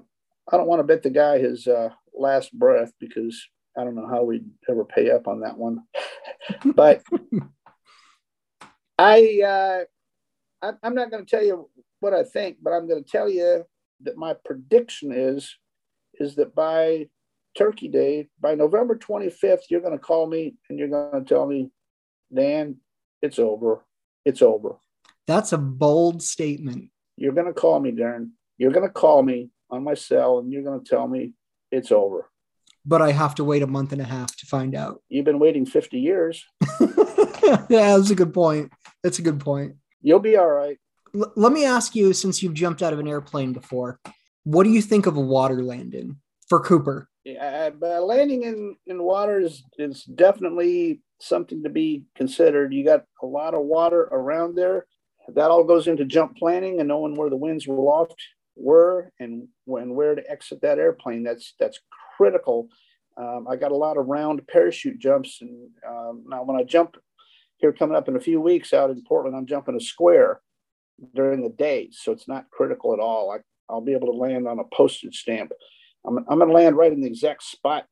I don't want to bet the guy his uh, last breath because I don't know how we'd ever pay up on that one. but I, uh, I I'm not going to tell you what I think, but I'm going to tell you that my prediction is is that by Turkey Day, by November 25th, you're going to call me and you're going to tell me, Dan, it's over. It's over. That's a bold statement. You're going to call me, Darren. You're going to call me on my cell and you're going to tell me it's over. But I have to wait a month and a half to find out. You've been waiting 50 years. yeah, that's a good point. That's a good point. You'll be all right. L- let me ask you, since you've jumped out of an airplane before, what do you think of a water landing for Cooper? Yeah, but landing in, in water is, is definitely something to be considered. You got a lot of water around there. That all goes into jump planning and knowing where the winds will oft were and when where to exit that airplane. That's that's critical. Um, I got a lot of round parachute jumps, and um, now when I jump here coming up in a few weeks out in Portland, I'm jumping a square during the day, so it's not critical at all. I, I'll be able to land on a postage stamp. I'm, I'm going to land right in the exact spot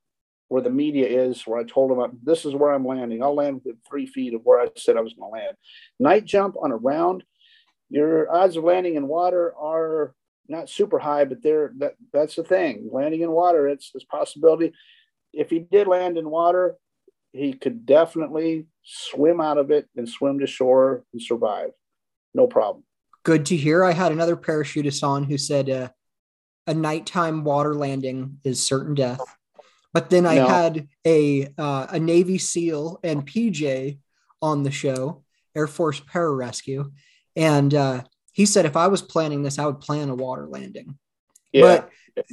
where the media is, where I told them this is where I'm landing. I'll land within three feet of where I said I was going to land. Night jump on a round, your odds of landing in water are not super high, but they're that that's the thing. Landing in water, it's this possibility. If he did land in water, he could definitely swim out of it and swim to shore and survive. No problem. Good to hear. I had another parachutist on who said uh, a nighttime water landing is certain death. But then I No. had a uh, a Navy SEAL and PJ on the show, Air Force Pararescue, and uh, he said if I was planning this, I would plan a water landing. Yeah. But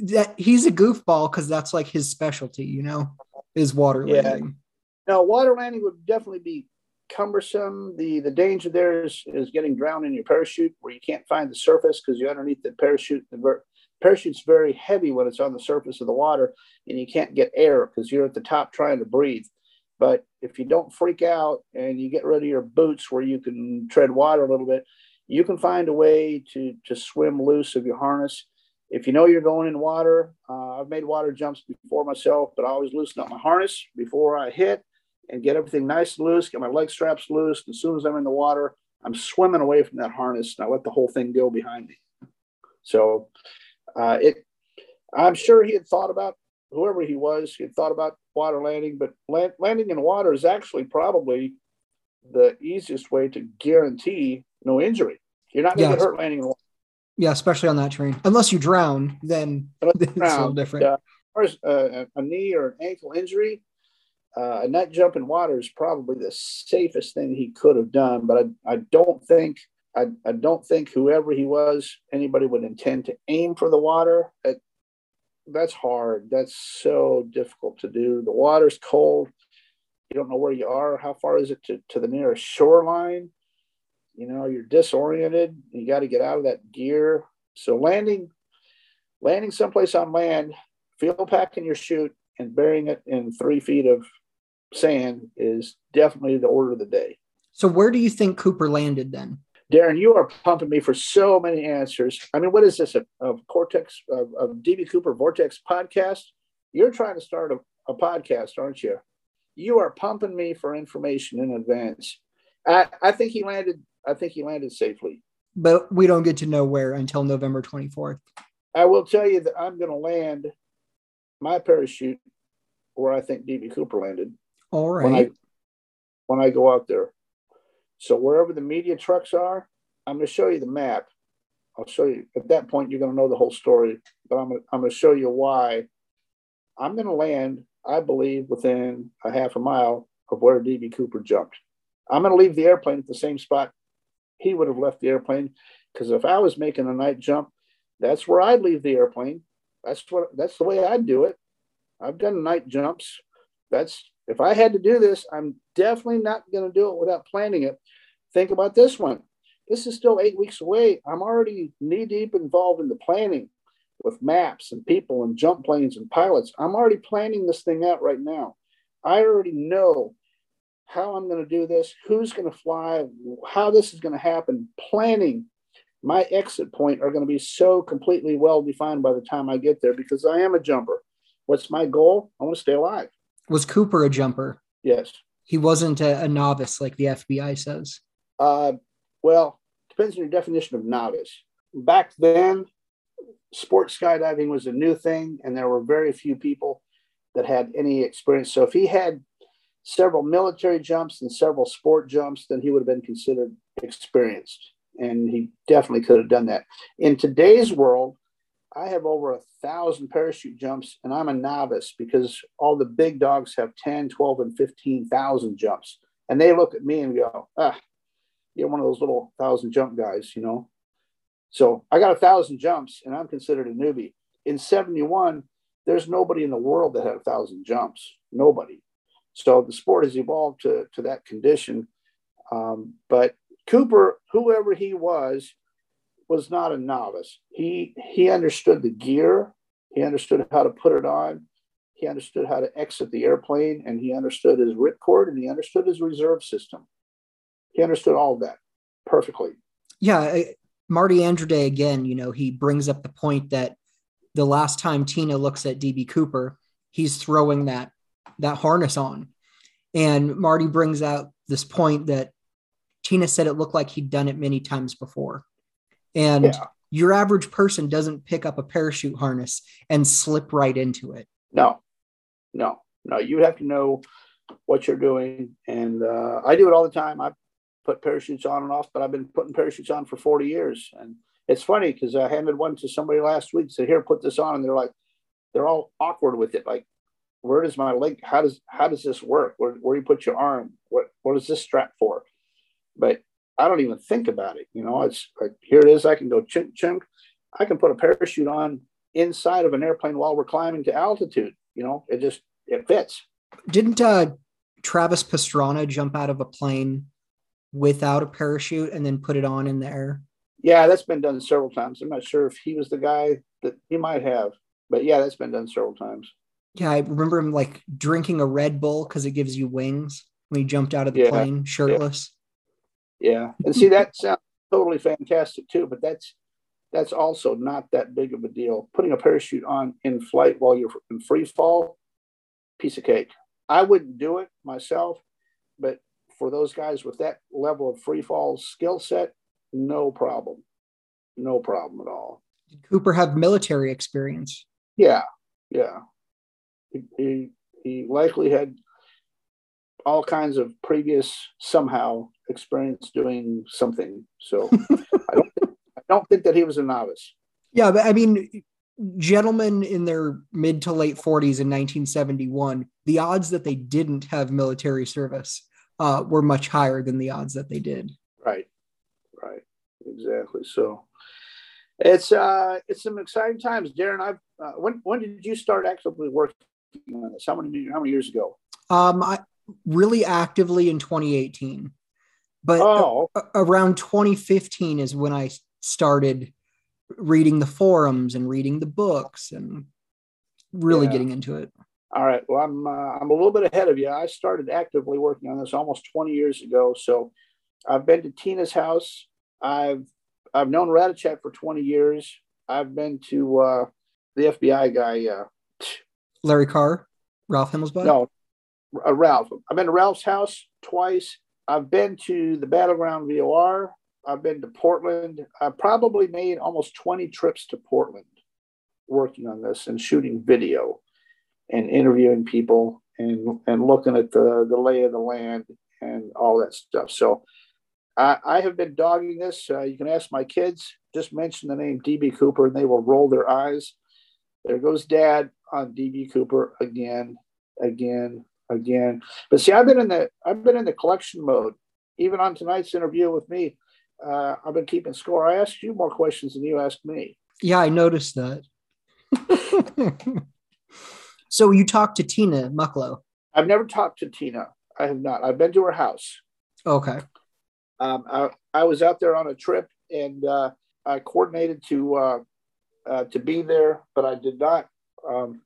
that he's a goofball because that's like his specialty, you know, is water Yeah. landing. No, water landing would definitely be cumbersome. The the danger there is is getting drowned in your parachute where you can't find the surface because you're underneath the parachute. The ver- parachute's very heavy when it's on the surface of the water, and you can't get air because you're at the top trying to breathe. But if you don't freak out and you get rid of your boots where you can tread water a little bit, you can find a way to to swim loose of your harness. If you know you're going in water, uh, I've made water jumps before myself, but I always loosen up my harness before I hit and get everything nice and loose, get my leg straps loose. and As soon as I'm in the water, I'm swimming away from that harness and I let the whole thing go behind me. So uh, it, I'm sure he had thought about whoever he was, he had thought about water landing, but land, landing in water is actually probably the easiest way to guarantee no injury. You're not going to get hurt landing in water. Yeah, especially on that train. Unless you drown, then Unless it's you a little different. Uh, as far as uh, a knee or an ankle injury, uh, a nut jump in water is probably the safest thing he could have done. But I, I don't think I, I don't think whoever he was, anybody would intend to aim for the water. It, that's hard. That's so difficult to do. The water's cold. You don't know where you are. How far is it to, to the nearest shoreline? You know, you're disoriented. You got to get out of that gear. So landing, landing someplace on land, fuel packing your chute and burying it in three feet of sand is definitely the order of the day. So where do you think Cooper landed then? Darren, you are pumping me for so many answers. I mean, what is this? A, a Cortex, a, a DB Cooper Vortex podcast? You're trying to start a, a podcast, aren't you? You are pumping me for information in advance. I, I think he landed. I think he landed safely. But we don't get to know where until November 24th. I will tell you that I'm going to land my parachute where I think DB Cooper landed All right. when I when I go out there. So wherever the media trucks are, I'm going to show you the map. I'll show you at that point. You're going to know the whole story, but I'm going to, I'm going to show you why. I'm going to land, I believe, within a half a mile of where DB Cooper jumped. I'm going to leave the airplane at the same spot he would have left the airplane because if I was making a night jump, that's where I'd leave the airplane. That's what that's the way I'd do it. I've done night jumps. That's If I had to do this, I'm definitely not going to do it without planning it. Think about this one. This is still eight weeks away. I'm already knee deep involved in the planning with maps and people and jump planes and pilots. I'm already planning this thing out right now. I already know how I'm going to do this, who's going to fly, how this is going to happen. Planning my exit point are going to be so completely well defined by the time I get there because I am a jumper. What's my goal? I want to stay alive. Was Cooper a jumper? Yes. He wasn't a, a novice like the FBI says. Uh, well, depends on your definition of novice. Back then, sports skydiving was a new thing, and there were very few people that had any experience. So if he had several military jumps and several sport jumps, then he would have been considered experienced. And he definitely could have done that. In today's world, I have over a thousand parachute jumps, and I'm a novice because all the big dogs have 10, 12, and 15,000 jumps. And they look at me and go, ah, you're one of those little thousand jump guys, you know? So I got a thousand jumps and I'm considered a newbie. In 71, there's nobody in the world that had a thousand jumps. Nobody. So the sport has evolved to, to that condition. Um, but Cooper, whoever he was, was not a novice. He he understood the gear, he understood how to put it on, he understood how to exit the airplane, and he understood his ripcord and he understood his reserve system. He understood all of that perfectly. Yeah, Marty Andrade again, you know, he brings up the point that the last time Tina looks at DB Cooper, he's throwing that that harness on. And Marty brings out this point that Tina said it looked like he'd done it many times before. And yeah. your average person doesn't pick up a parachute harness and slip right into it. No, no, no. You have to know what you're doing. And uh, I do it all the time. I put parachutes on and off, but I've been putting parachutes on for 40 years. And it's funny because I handed one to somebody last week, said, Here, put this on. And they're like, they're all awkward with it. Like, where does my leg, how does, how does this work? Where, where do you put your arm? What, what is this strap for? But I don't even think about it. You know, it's like, here it is. I can go chink, chink. I can put a parachute on inside of an airplane while we're climbing to altitude. You know, it just, it fits. Didn't uh, Travis Pastrana jump out of a plane without a parachute and then put it on in the air? Yeah, that's been done several times. I'm not sure if he was the guy that he might have, but yeah, that's been done several times. Yeah, I remember him like drinking a Red Bull because it gives you wings when he jumped out of the yeah, plane shirtless. Yeah. yeah. And see, that sounds totally fantastic too, but that's that's also not that big of a deal. Putting a parachute on in flight while you're in free fall, piece of cake. I wouldn't do it myself, but for those guys with that level of free fall skill set, no problem. No problem at all. Did Cooper have military experience? Yeah, yeah. He, he, he likely had all kinds of previous somehow experience doing something. So I don't think, I don't think that he was a novice. Yeah, but I mean, gentlemen in their mid to late 40s in 1971, the odds that they didn't have military service uh, were much higher than the odds that they did. Right, right, exactly. So it's uh, it's some exciting times, Darren. I've uh, when when did you start actively working on this? How many how many years ago? Um, I really actively in 2018, but oh. a- around 2015 is when I started reading the forums and reading the books and really yeah. getting into it. All right. Well, I'm uh, I'm a little bit ahead of you. I started actively working on this almost 20 years ago. So I've been to Tina's house. I've I've known Rataczak for 20 years. I've been to uh, the FBI guy, uh, Larry Carr, Ralph Himmelsbach. No, uh, Ralph. I've been to Ralph's house twice. I've been to the Battleground VOR. I've been to Portland. I probably made almost 20 trips to Portland working on this and shooting video and interviewing people and and looking at the the lay of the land and all that stuff. So I, I have been dogging this. Uh, you can ask my kids. Just mention the name DB Cooper, and they will roll their eyes. There goes Dad on DB Cooper again, again, again. But see, I've been in the I've been in the collection mode. Even on tonight's interview with me, uh, I've been keeping score. I asked you more questions than you asked me. Yeah, I noticed that. So you talked to Tina Mucklow. I've never talked to Tina. I have not. I've been to her house. Okay. Um, I, I was out there on a trip and uh, I coordinated to uh, uh, to be there, but I did not. Um,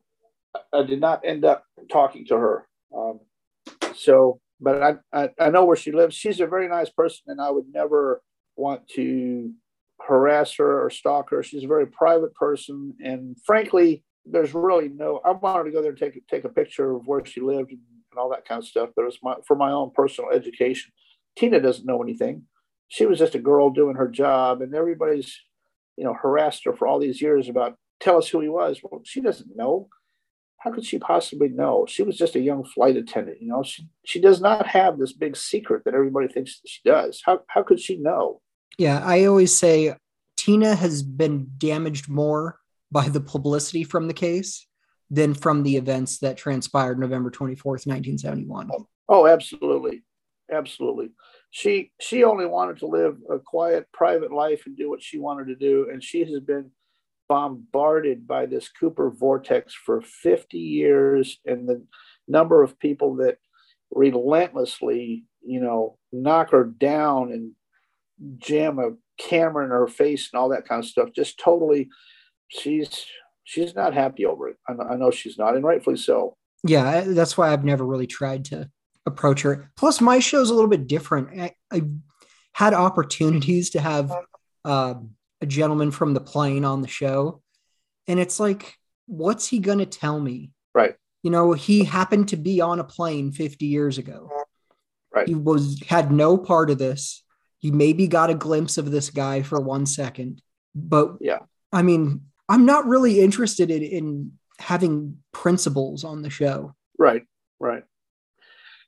I did not end up talking to her. Um, so, but I, I, I know where she lives. She's a very nice person, and I would never want to harass her or stalk her. She's a very private person, and frankly, there's really no. I wanted to go there and take take a picture of where she lived and, and all that kind of stuff, but it was my, for my own personal education. Tina doesn't know anything. She was just a girl doing her job, and everybody's, you know, harassed her for all these years about tell us who he was. Well, she doesn't know. How could she possibly know? She was just a young flight attendant. You know, she she does not have this big secret that everybody thinks she does. How how could she know? Yeah, I always say Tina has been damaged more by the publicity from the case than from the events that transpired November 24th, 1971. Oh, absolutely. Absolutely. She she only wanted to live a quiet private life and do what she wanted to do and she has been bombarded by this Cooper vortex for 50 years and the number of people that relentlessly, you know, knock her down and jam a camera in her face and all that kind of stuff just totally she's she's not happy over it. I know, I know she's not, and rightfully so. Yeah, that's why I've never really tried to approach her. Plus, my show's a little bit different. I, I had opportunities to have uh, a gentleman from the plane on the show, and it's like, what's he going to tell me? Right. You know, he happened to be on a plane 50 years ago. Right. He was had no part of this. He maybe got a glimpse of this guy for one second, but yeah, I mean, I'm not really interested in, in having principles on the show. Right, right.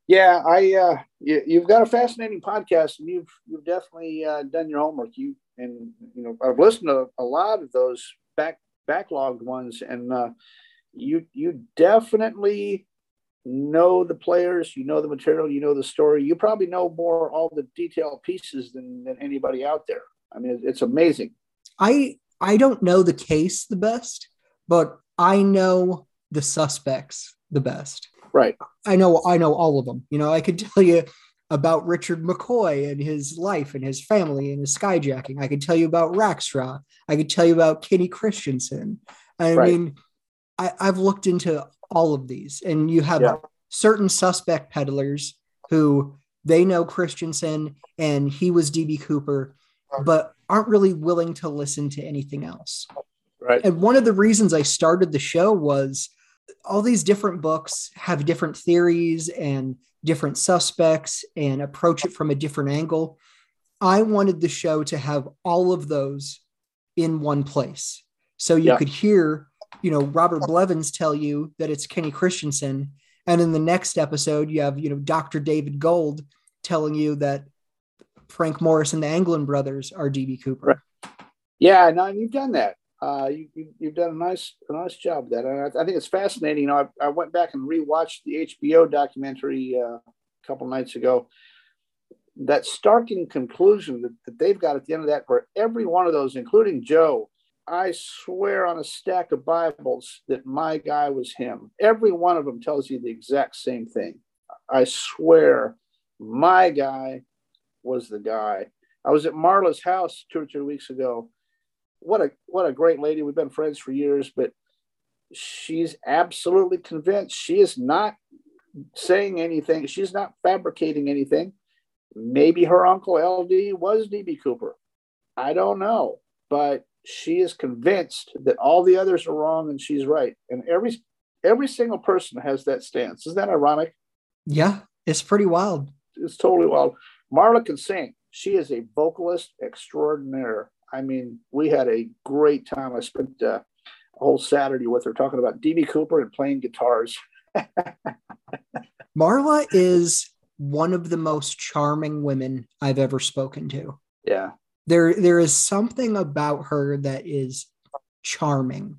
Yeah, I uh, you, have got a fascinating podcast, and you've you've definitely uh, done your homework. You and you know I've listened to a lot of those back backlogged ones, and uh, you you definitely know the players, you know the material, you know the story. You probably know more all the detailed pieces than than anybody out there. I mean, it's amazing. I I don't know the case the best, but I know the suspects the best. Right. I know I know all of them. You know, I could tell you about Richard McCoy and his life and his family and his skyjacking. I could tell you about Rackstraw. I could tell you about Kenny Christensen. I right. mean, I, have looked into all of these, and you have yeah. certain suspect peddlers who they know Christensen and he was DB Cooper, but aren't really willing to listen to anything else. Right. And one of the reasons I started the show was all these different books have different theories and different suspects and approach it from a different angle. I wanted the show to have all of those in one place. So you yeah. could hear, you know, Robert Blevins tell you that it's Kenny Christensen. And in the next episode, you have, you know, Dr. David Gold telling you that Frank Morris and the Anglin brothers are DB Cooper. Right. Yeah, no, you've done that. Uh, you, you, have done a nice, a nice job that. And I, I, think it's fascinating. You know, I, I, went back and rewatched the HBO documentary uh, a couple nights ago. That starking conclusion that, that they've got at the end of that, where every one of those, including Joe, I swear on a stack of Bibles that my guy was him. Every one of them tells you the exact same thing. I swear, my guy was the guy. I was at Marla's house two or three weeks ago. What a what a great lady. We've been friends for years, but she's absolutely convinced she is not saying anything. She's not fabricating anything. Maybe her uncle LD was DB Cooper. I don't know, but she is convinced that all the others are wrong and she's right. And every every single person has that stance. Isn't that ironic? Yeah, it's pretty wild. It's totally wild. Marla can sing. She is a vocalist extraordinaire. I mean, we had a great time. I spent uh, a whole Saturday with her talking about DB Cooper and playing guitars. Marla is one of the most charming women I've ever spoken to. Yeah. There, there is something about her that is charming.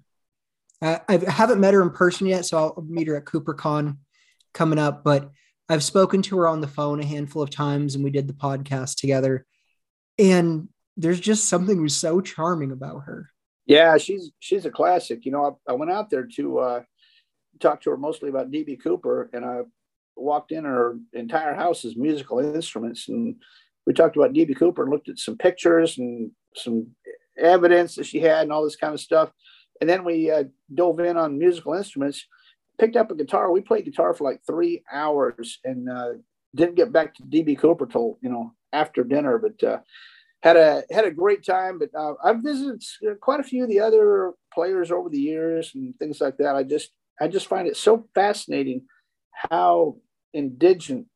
I, I haven't met her in person yet, so I'll meet her at CooperCon coming up. But I've spoken to her on the phone a handful of times and we did the podcast together. And there's just something so charming about her. Yeah, she's she's a classic. You know, I, I went out there to uh, talk to her mostly about DB Cooper, and I walked in, her entire house is musical instruments, and we talked about DB Cooper and looked at some pictures and some evidence that she had and all this kind of stuff. And then we uh, dove in on musical instruments, picked up a guitar. We played guitar for like three hours and uh, didn't get back to DB Cooper till you know after dinner, but uh, had a had a great time. But uh, I've visited quite a few of the other players over the years and things like that. I just I just find it so fascinating how indigent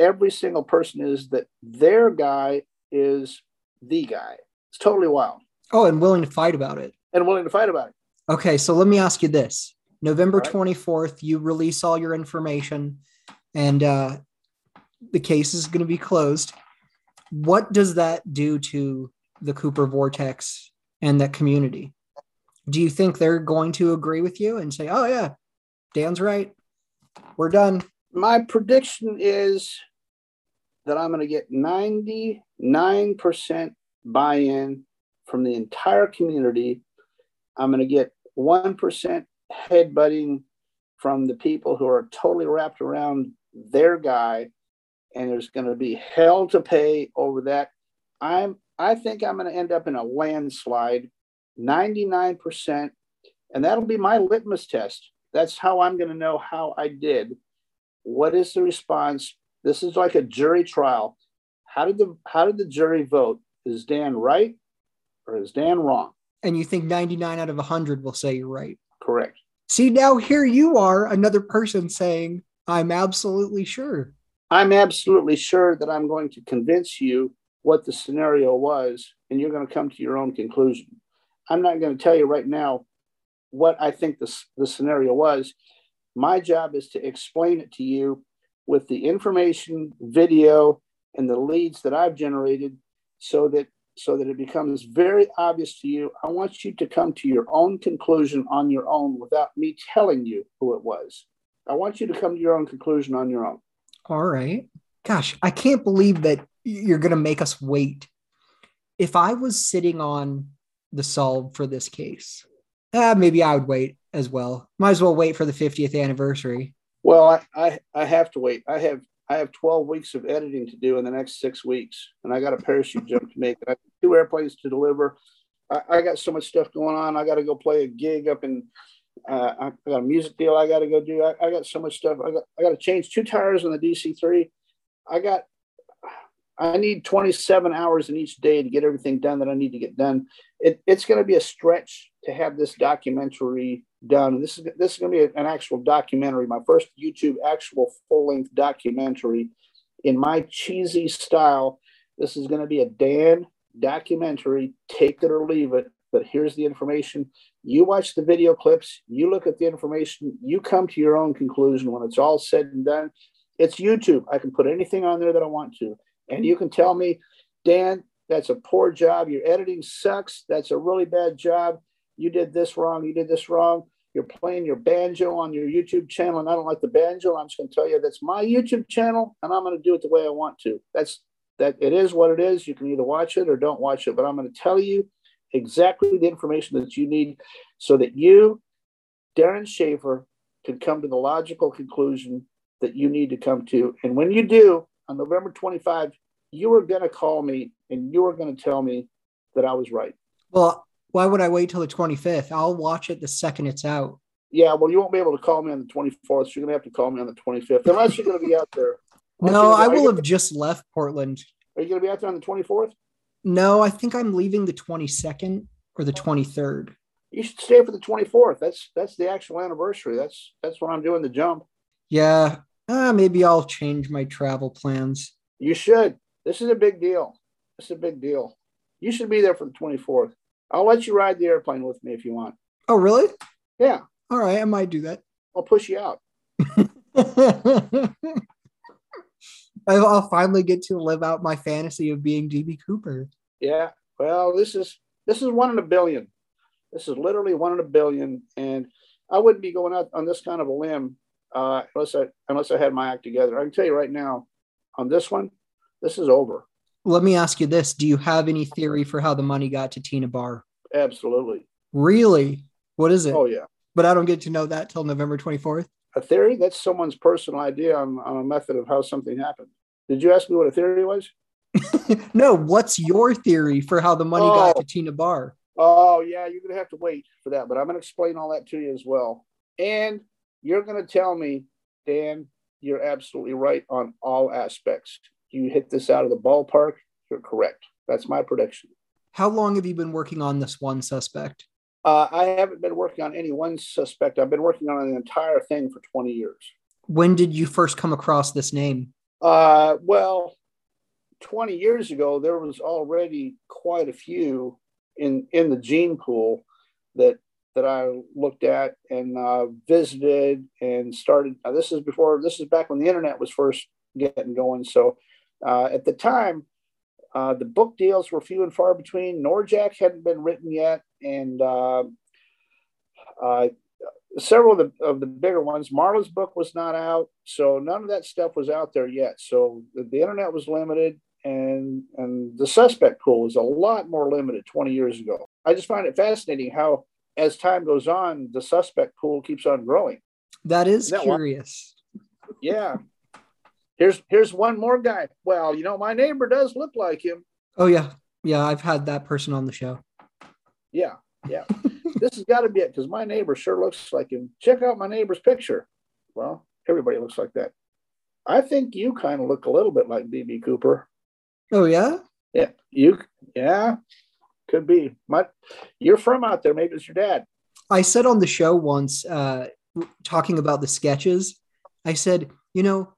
every single person is that their guy is the guy. It's totally wild. Oh, and willing to fight about it. And willing to fight about it. Okay, so let me ask you this. November right. 24th, you release all your information and uh, the case is going to be closed. What does that do to the Cooper Vortex and that community? Do you think they're going to agree with you and say, oh, yeah, Dan's right? We're done. My prediction is that I'm going to get 99% buy in from the entire community. I'm going to get 1% headbutting from the people who are totally wrapped around their guy. And there's going to be hell to pay over that. I'm, I think I'm going to end up in a landslide, 99%. And that'll be my litmus test. That's how I'm going to know how I did. What is the response? This is like a jury trial. How did the how did the jury vote? Is Dan right or is Dan wrong? And you think 99 out of 100 will say you're right. See, now here you are, another person saying, I'm absolutely sure. I'm absolutely sure that I'm going to convince you what the scenario was, and you're going to come to your own conclusion. I'm not going to tell you right now what I think the, the scenario was. My job is to explain it to you with the information, video, and the leads that I've generated so that so that it becomes very obvious to you. I want you to come to your own conclusion on your own without me telling you who it was. I want you to come to your own conclusion on your own. All right. Gosh, I can't believe that you're going to make us wait. If I was sitting on the solve for this case, uh, maybe I would wait as well. Might as well wait for the 50th anniversary. Well, I, I, I have to wait. I have I have 12 weeks of editing to do in the next six weeks, and I got a parachute jump to make. I have two airplanes to deliver. I, I got so much stuff going on. I got to go play a gig up in. Uh, I got a music deal I got to go do. I, I, got so much stuff. I got I got to change two tires on the DC three. I got. I need 27 hours in each day to get everything done that I need to get done. It, it's going to be a stretch to have this documentary done. This is this is going to be an actual documentary, my first YouTube actual full length documentary in my cheesy style. This is going to be a Dan documentary, take it or leave it. But here's the information. You watch the video clips, you look at the information, you come to your own conclusion when it's all said and done. It's YouTube. I can put anything on there that I want to. And you can tell me, Dan, that's a poor job. Your editing sucks. That's a really bad job you did this wrong, you did this wrong. You're playing your banjo on your YouTube channel, and I don't like the banjo. I'm just going to tell you that's my YouTube channel, and I'm going to do it the way I want to. That's that. It is what it is. You can either watch it or don't watch it, but I'm going to tell you exactly the information that you need, so that you, Darren Schaefer, can come to the logical conclusion that you need to come to. And when you do, on November 25, you are going to call me and you are going to tell me that I was right. Well, why would I wait till the 25th? I'll watch it the second it's out. Yeah, well, you won't be able to call me on the 24th. So you're going to have to call me on the 25th, unless you're going to be out there. no, I will have just left Portland. Are you going to be out there on the 24th? No, I think I'm leaving the 22nd or the 23rd. You should stay for the 24th. That's that's the actual anniversary. That's that's when I'm doing the jump. Yeah, uh, maybe I'll change my travel plans. You should. This is a big deal. This is a big deal. You should be there for the 24th. I'll let you ride the airplane with me if you want. Oh, really? Yeah. All right, I might do that. I'll push you out. I'll finally get to live out my fantasy of being DB Cooper. Yeah. Well, this is this is one in a billion. This is literally one in a billion, and I wouldn't be going out on this kind of a limb uh, unless I unless I had my act together. I can tell you right now, on this one, this is over let me ask you this do you have any theory for how the money got to Tena Bar absolutely really what is it oh yeah but i don't get to know that till november 24th A theory? That's someone's personal idea on, on a method of how something happened. Did you ask me what a theory was? no, what's your theory for how the money oh. got to Tena Bar? Oh, yeah, you're going to have to wait for that, but I'm going to explain all that to you as well. And you're going to tell me, Dan, you're absolutely right on all aspects. You hit this out of the ballpark. You're correct. That's my prediction. How long have you been working on this one suspect? Uh, I haven't been working on any one suspect. I've been working on the entire thing for 20 years. When did you first come across this name? Uh, well, 20 years ago, there was already quite a few in in the gene pool that that I looked at and uh, visited and started. Now, this is before. This is back when the internet was first getting going. So uh, at the time, uh, the book deals were few and far between. Norjak hadn't been written yet, and uh, uh, several of the, of the bigger ones. Marla's book was not out, so none of that stuff was out there yet. So the, the internet was limited, and and the suspect pool was a lot more limited 20 years ago. I just find it fascinating how, as time goes on, the suspect pool keeps on growing. That is that curious. One? Yeah. Here's here's one more guy. Well, you know, my neighbor does look like him. Oh yeah, yeah. I've had that person on the show. Yeah, yeah. this has got to be it because my neighbor sure looks like him. Check out my neighbor's picture. Well, everybody looks like that. I think you kind of look a little bit like DB Cooper. Oh yeah. Yeah, you. Yeah, could be. My, you're from out there. Maybe it's your dad. I said on the show once, uh, talking about the sketches. I said, you know,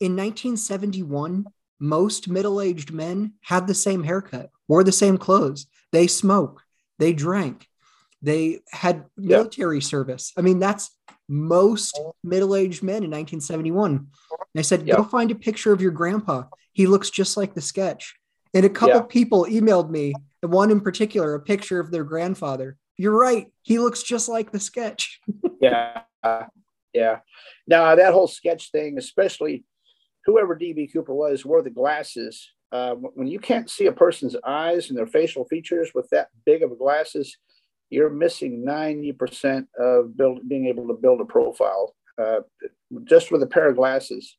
in 1971, most middle-aged men had the same haircut, wore the same clothes. They smoked. They drank. They had military service. I mean, that's most middle-aged men in 1971. And I said, go find a picture of your grandpa. He looks just like the sketch. And a couple people emailed me, and one in particular, a picture of their grandfather. You're right. He looks just like the sketch. yeah. Yeah. Now, that whole sketch thing, especially whoever DB Cooper was, wore the glasses. Uh, when you can't see a person's eyes and their facial features with that big of glasses, you're missing 90% of build, being able to build a profile uh, just with a pair of glasses.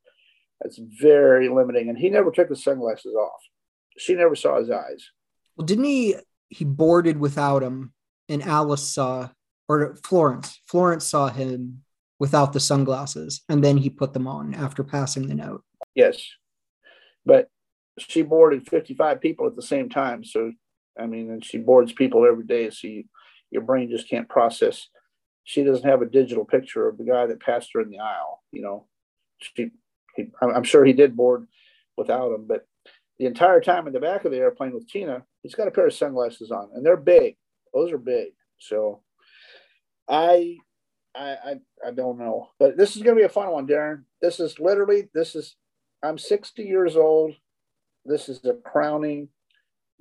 That's very limiting. And he never took his sunglasses off. She never saw his eyes. Well, didn't he? He boarded without him, and Alice saw, or Florence. Florence saw him without the sunglasses, and then he put them on after passing the note. Yes, but she boarded 55 people at the same time. So, I mean, and she boards people every day. So you, your brain just can't process. She doesn't have a digital picture of the guy that passed her in the aisle. You know, she, he, I'm sure he did board without him, but the entire time in the back of the airplane with Tina, he's got a pair of sunglasses on, and they're big. Those are big. So, I, I, I, I don't know, but this is going to be a fun one, Darren. This is literally this is I'm 60 years old. This is a crowning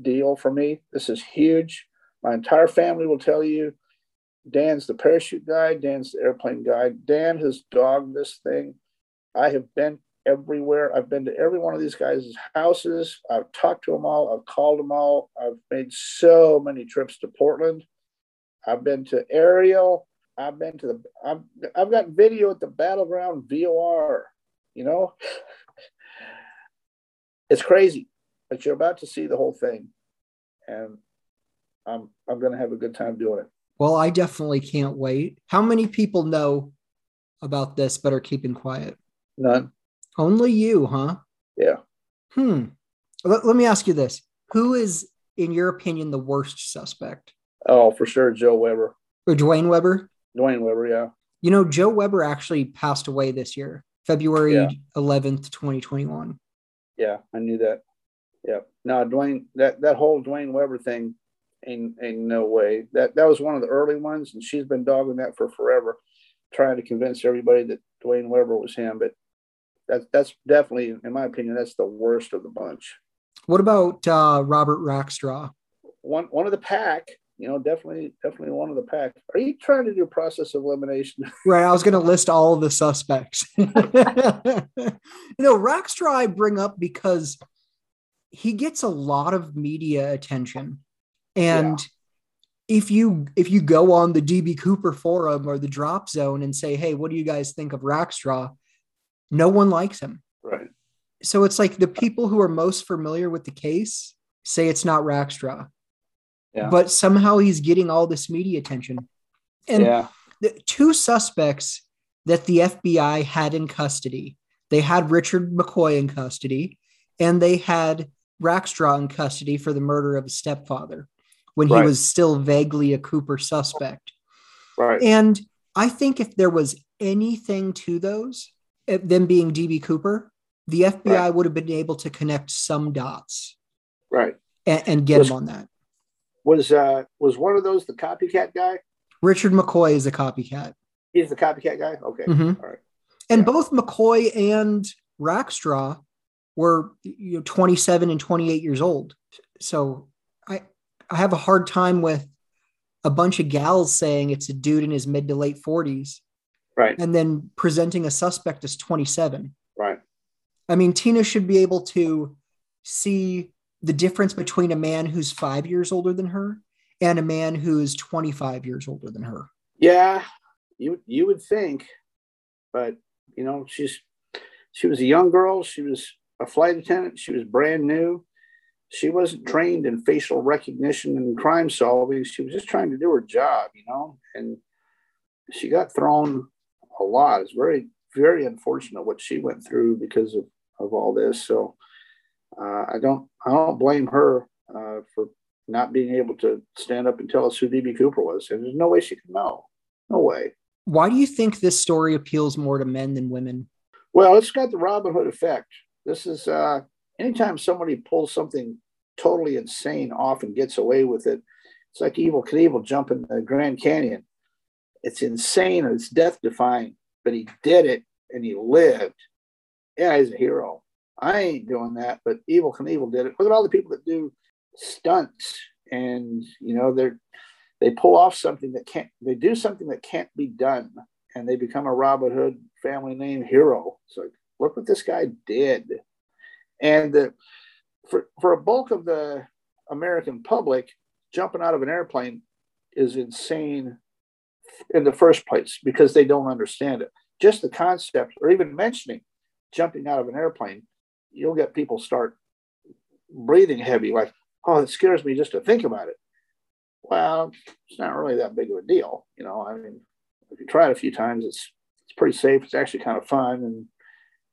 deal for me. This is huge. My entire family will tell you Dan's the parachute guy, Dan's the airplane guy. Dan has dogged this thing. I have been everywhere. I've been to every one of these guys' houses. I've talked to them all. I've called them all. I've made so many trips to Portland. I've been to Ariel. I've been to the, I've, I've got video at the Battleground VOR, you know? it's crazy, but you're about to see the whole thing, and I'm I'm going to have a good time doing it. Well, I definitely can't wait. How many people know about this but are keeping quiet? None. Only you, huh? Yeah. Hmm. Let, let me ask you this: Who is, in your opinion, the worst suspect? Oh, for sure, Jo Weber. Or Duane Weber. Duane Weber, yeah. You know, Jo Weber actually passed away this year, February yeah. 11th, 2021. Yeah, I knew that. Yeah. No, Duane, that, that whole Duane Weber thing ain't, ain't no way. That that was one of the early ones, and she's been dogging that for forever, trying to convince everybody that Duane Weber was him. But that's that's definitely, in my opinion, that's the worst of the bunch. What about uh, Robert Rackstraw? One one of the pack you know, definitely, definitely one of the pack. Are you trying to do process of elimination? Right. I was going to list all of the suspects. you know, Rackstraw I bring up because he gets a lot of media attention, and if you if you go on the DB Cooper forum or the drop zone and say, "Hey, what do you guys think of Rackstraw?" No one likes him. Right. So it's like the people who are most familiar with the case say it's not Rackstraw. Yeah. But somehow he's getting all this media attention. And yeah. the two suspects that the FBI had in custody, they had Richard McCoy in custody and they had Rackstraw in custody for the murder of his stepfather when Right. he was still vaguely a Cooper suspect. Right. And I think if there was anything to those, them being DB Cooper, the FBI Right. would have been able to connect some dots right. and, and get Was- him on that. Was uh was one of those the copycat guy? Richard McCoy is a copycat. He's the copycat guy. Okay. Mhm. All right. And Yeah. both McCoy and Rackstraw were you know 27 and 28 years old. So I I have a hard time with a bunch of gals saying it's a dude in his mid to late 40s Right. and then presenting a suspect as 27. Right. I mean, Tina should be able to see the difference between a man who's five years older than her and a man who's 25 years older than her. Yeah, you you would think, but you know, she's she was a young girl. She was a flight attendant. She was brand new. She wasn't trained in facial recognition and crime solving. She was just trying to do her job, you know, and she got thrown a lot. It's very very unfortunate what she went through because of of all this. So uh, I don't I don't blame her uh, for not being able to stand up and tell us who DB Cooper was. And there's no way she could know. No way. Why do you think this story appeals more to men than women? Well, it's got the Robin Hood effect. This is uh, anytime somebody pulls something totally insane off and gets away with it, it's like Evel Knievel jumping the Grand Canyon. It's insane and it's death defying, but he did it and he lived. Yeah, he's a hero. I ain't doing that, but Evel Knievel did it. Look at all the people that do stunts and you know they're they pull off something that can't they do something that can't be done and they become a Robin Hood family name hero. So like, look what this guy did. And the, for, for a bulk of the American public, jumping out of an airplane is insane in the first place because they don't understand it. Just the concept, or even mentioning jumping out of an airplane, you'll get people start breathing heavy, like, oh, it scares me just to think about it. Well, it's not really that big of a deal. You know, I mean, if you try it a few times, it's it's pretty safe. It's actually kind of fun, and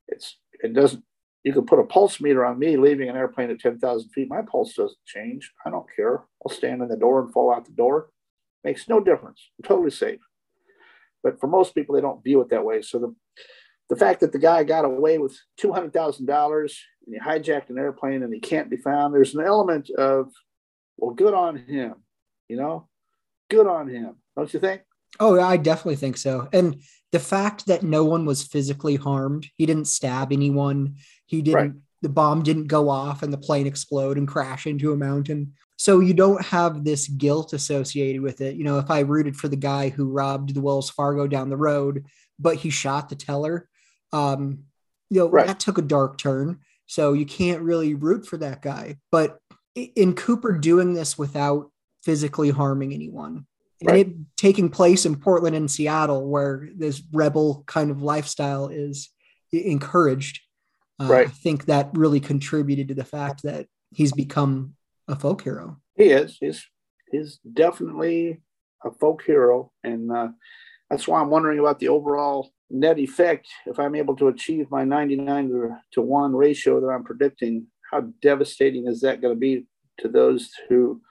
it's it doesn't. You can put a pulse meter on me leaving an airplane at ten thousand feet. My pulse doesn't change. I don't care. I'll stand in the door and fall out the door. Makes no difference. I'm totally safe. But for most people, they don't view it that way. So the the fact that the guy got away with two hundred thousand dollars and he hijacked an airplane and he can't be found, there's an element of well, good on him. You know, good on him. Don't you think? Oh, I definitely think so. And the fact that no one was physically harmed, he didn't stab anyone, he didn't, Right. the bomb didn't go off and the plane explode and crash into a mountain. So you don't have this guilt associated with it. You know, if I rooted for the guy who robbed the Wells Fargo down the road, but he shot the teller, um, you know, Right. that took a dark turn. So you can't really root for that guy. But in Cooper doing this without physically harming anyone, Right. and it taking place in Portland and Seattle, where this rebel kind of lifestyle is encouraged. Uh, Right. I think that really contributed to the fact that he's become a folk hero. He is. He's he's definitely a folk hero, and uh, that's why I'm wondering about the overall net effect. If I'm able to achieve my 99 to, to one ratio that I'm predicting, how devastating is that going to be to those who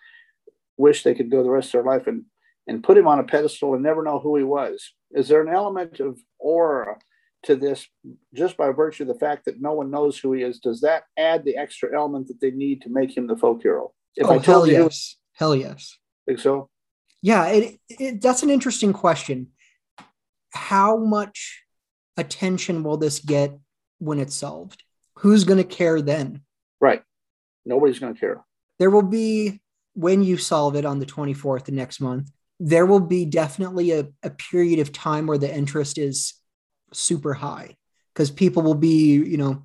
wish they could go the rest of their life and and put him on a pedestal and never know who he was? Is there an element of aura to this just by virtue of the fact that no one knows who he is? Does that add the extra element that they need to make him the folk hero? If oh, hell you yes. Hell yes. think so. Yeah, it, it, that's an interesting question. How much attention will this get when it's solved? Who's going to care then? Right. Nobody's going to care. there will be when you solve it on the 24th of next month there will be definitely a, a period of time where the interest is super high because people will be you know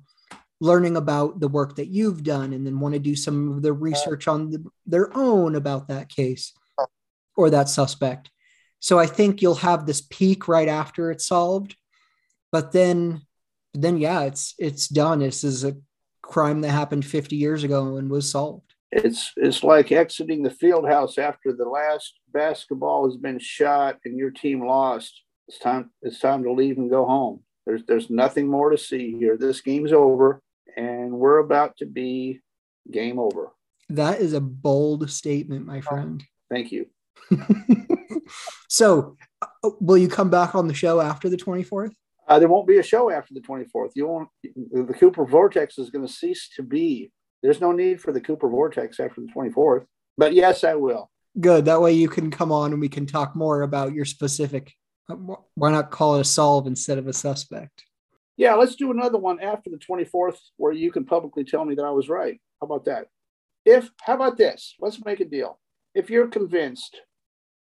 learning about the work that you've done and then want to do some of the research on the, their own about that case or that suspect. So I think you'll have this peak right after it's solved, but then then yeah, it's it's done. This is a crime that happened 50 years ago and was solved. It's it's like exiting the field house after the last basketball has been shot and your team lost. It's time it's time to leave and go home. There's there's nothing more to see here. This game's over and we're about to be game over. That is a bold statement, my friend. Thank you. so, uh, will you come back on the show after the 24th? Uh, there won't be a show after the 24th. You won't. The Cooper Vortex is going to cease to be. There's no need for the Cooper Vortex after the 24th. But yes, I will. Good. That way you can come on and we can talk more about your specific. Uh, why not call it a solve instead of a suspect? Yeah, let's do another one after the 24th where you can publicly tell me that I was right. How about that? If, how about this? Let's make a deal. If you're convinced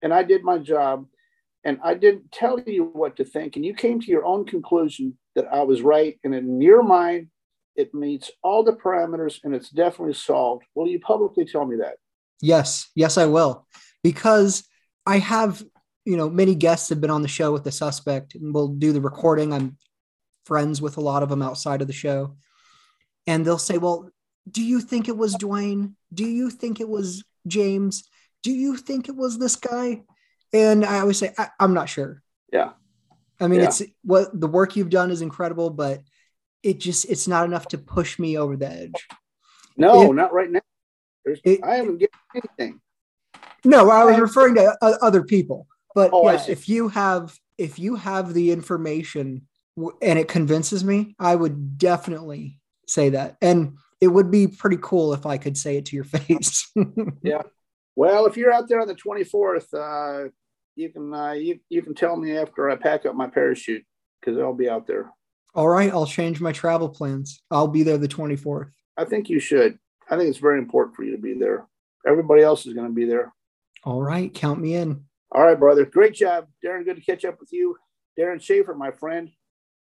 and I did my job and I didn't tell you what to think, and you came to your own conclusion that I was right, and in your mind, it meets all the parameters and it's definitely solved. Will you publicly tell me that? Yes, yes, I will. Because I have, you know, many guests have been on the show with the suspect, and we'll do the recording. I'm friends with a lot of them outside of the show. And they'll say, Well, do you think it was Duane? Do you think it was James? Do you think it was this guy? And I always say, I, am not sure. Yeah. I mean, yeah. it's what the work you've done is incredible, but it just it's not enough to push me over the edge. No, it, not right now. It, I haven't given anything. No, I was referring to uh, other people. But oh, yeah, if you have if you have the information and it convinces me, I would definitely say that. And it would be pretty cool if I could say it to your face. yeah. Well, if you're out there on the 24th, uh, you can uh, you, you can tell me after I pack up my parachute because I'll be out there. All right, I'll change my travel plans. I'll be there the 24th. I think you should. I think it's very important for you to be there. Everybody else is going to be there. All right, count me in. All right, brother. Great job, Darren. Good to catch up with you, Darren Schaefer, my friend.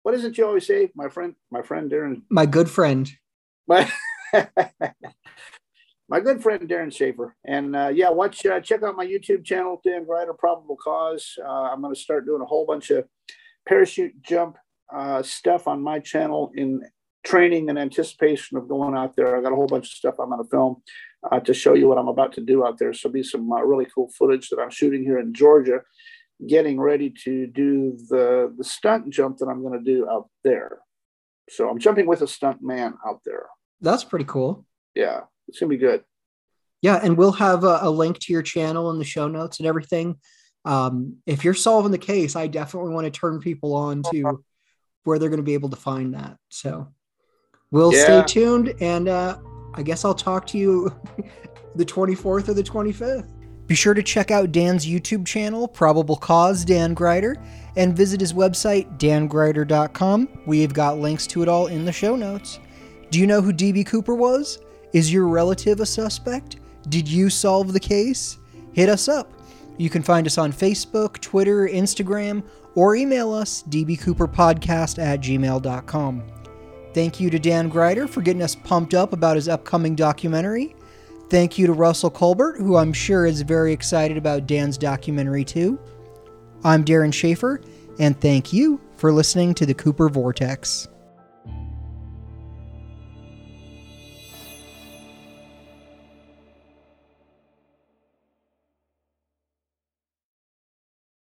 What is it you always say, my friend? My friend Darren. My good friend. My my good friend Darren Schaefer. And uh, yeah, watch uh, check out my YouTube channel, Dan Gryder Probable Cause. Uh, I'm going to start doing a whole bunch of parachute jump uh, stuff on my channel in training and anticipation of going out there. I got a whole bunch of stuff I'm going to film uh, to show you what I'm about to do out there. So be some uh, really cool footage that I'm shooting here in Georgia getting ready to do the the stunt jump that I'm going to do out there. So I'm jumping with a stunt man out there. That's pretty cool. Yeah, it's gonna be good. Yeah, and we'll have a, a link to your channel in the show notes and everything. Um, if you're solving the case, I definitely want to turn people on to where they're going to be able to find that. So we'll yeah. stay tuned, and uh, I guess I'll talk to you the 24th or the 25th. Be sure to check out Dan's YouTube channel, Probable Cause Dan Gryder, and visit his website, dangryder.com. We've got links to it all in the show notes. Do you know who DB Cooper was? Is your relative a suspect? Did you solve the case? Hit us up. You can find us on Facebook, Twitter, Instagram, or email us dbcooperpodcast at gmail.com. Thank you to Dan Gryder for getting us pumped up about his upcoming documentary. Thank you to Russell Colbert, who I'm sure is very excited about Dan's documentary too. I'm Darren Schaefer, and thank you for listening to the Cooper Vortex.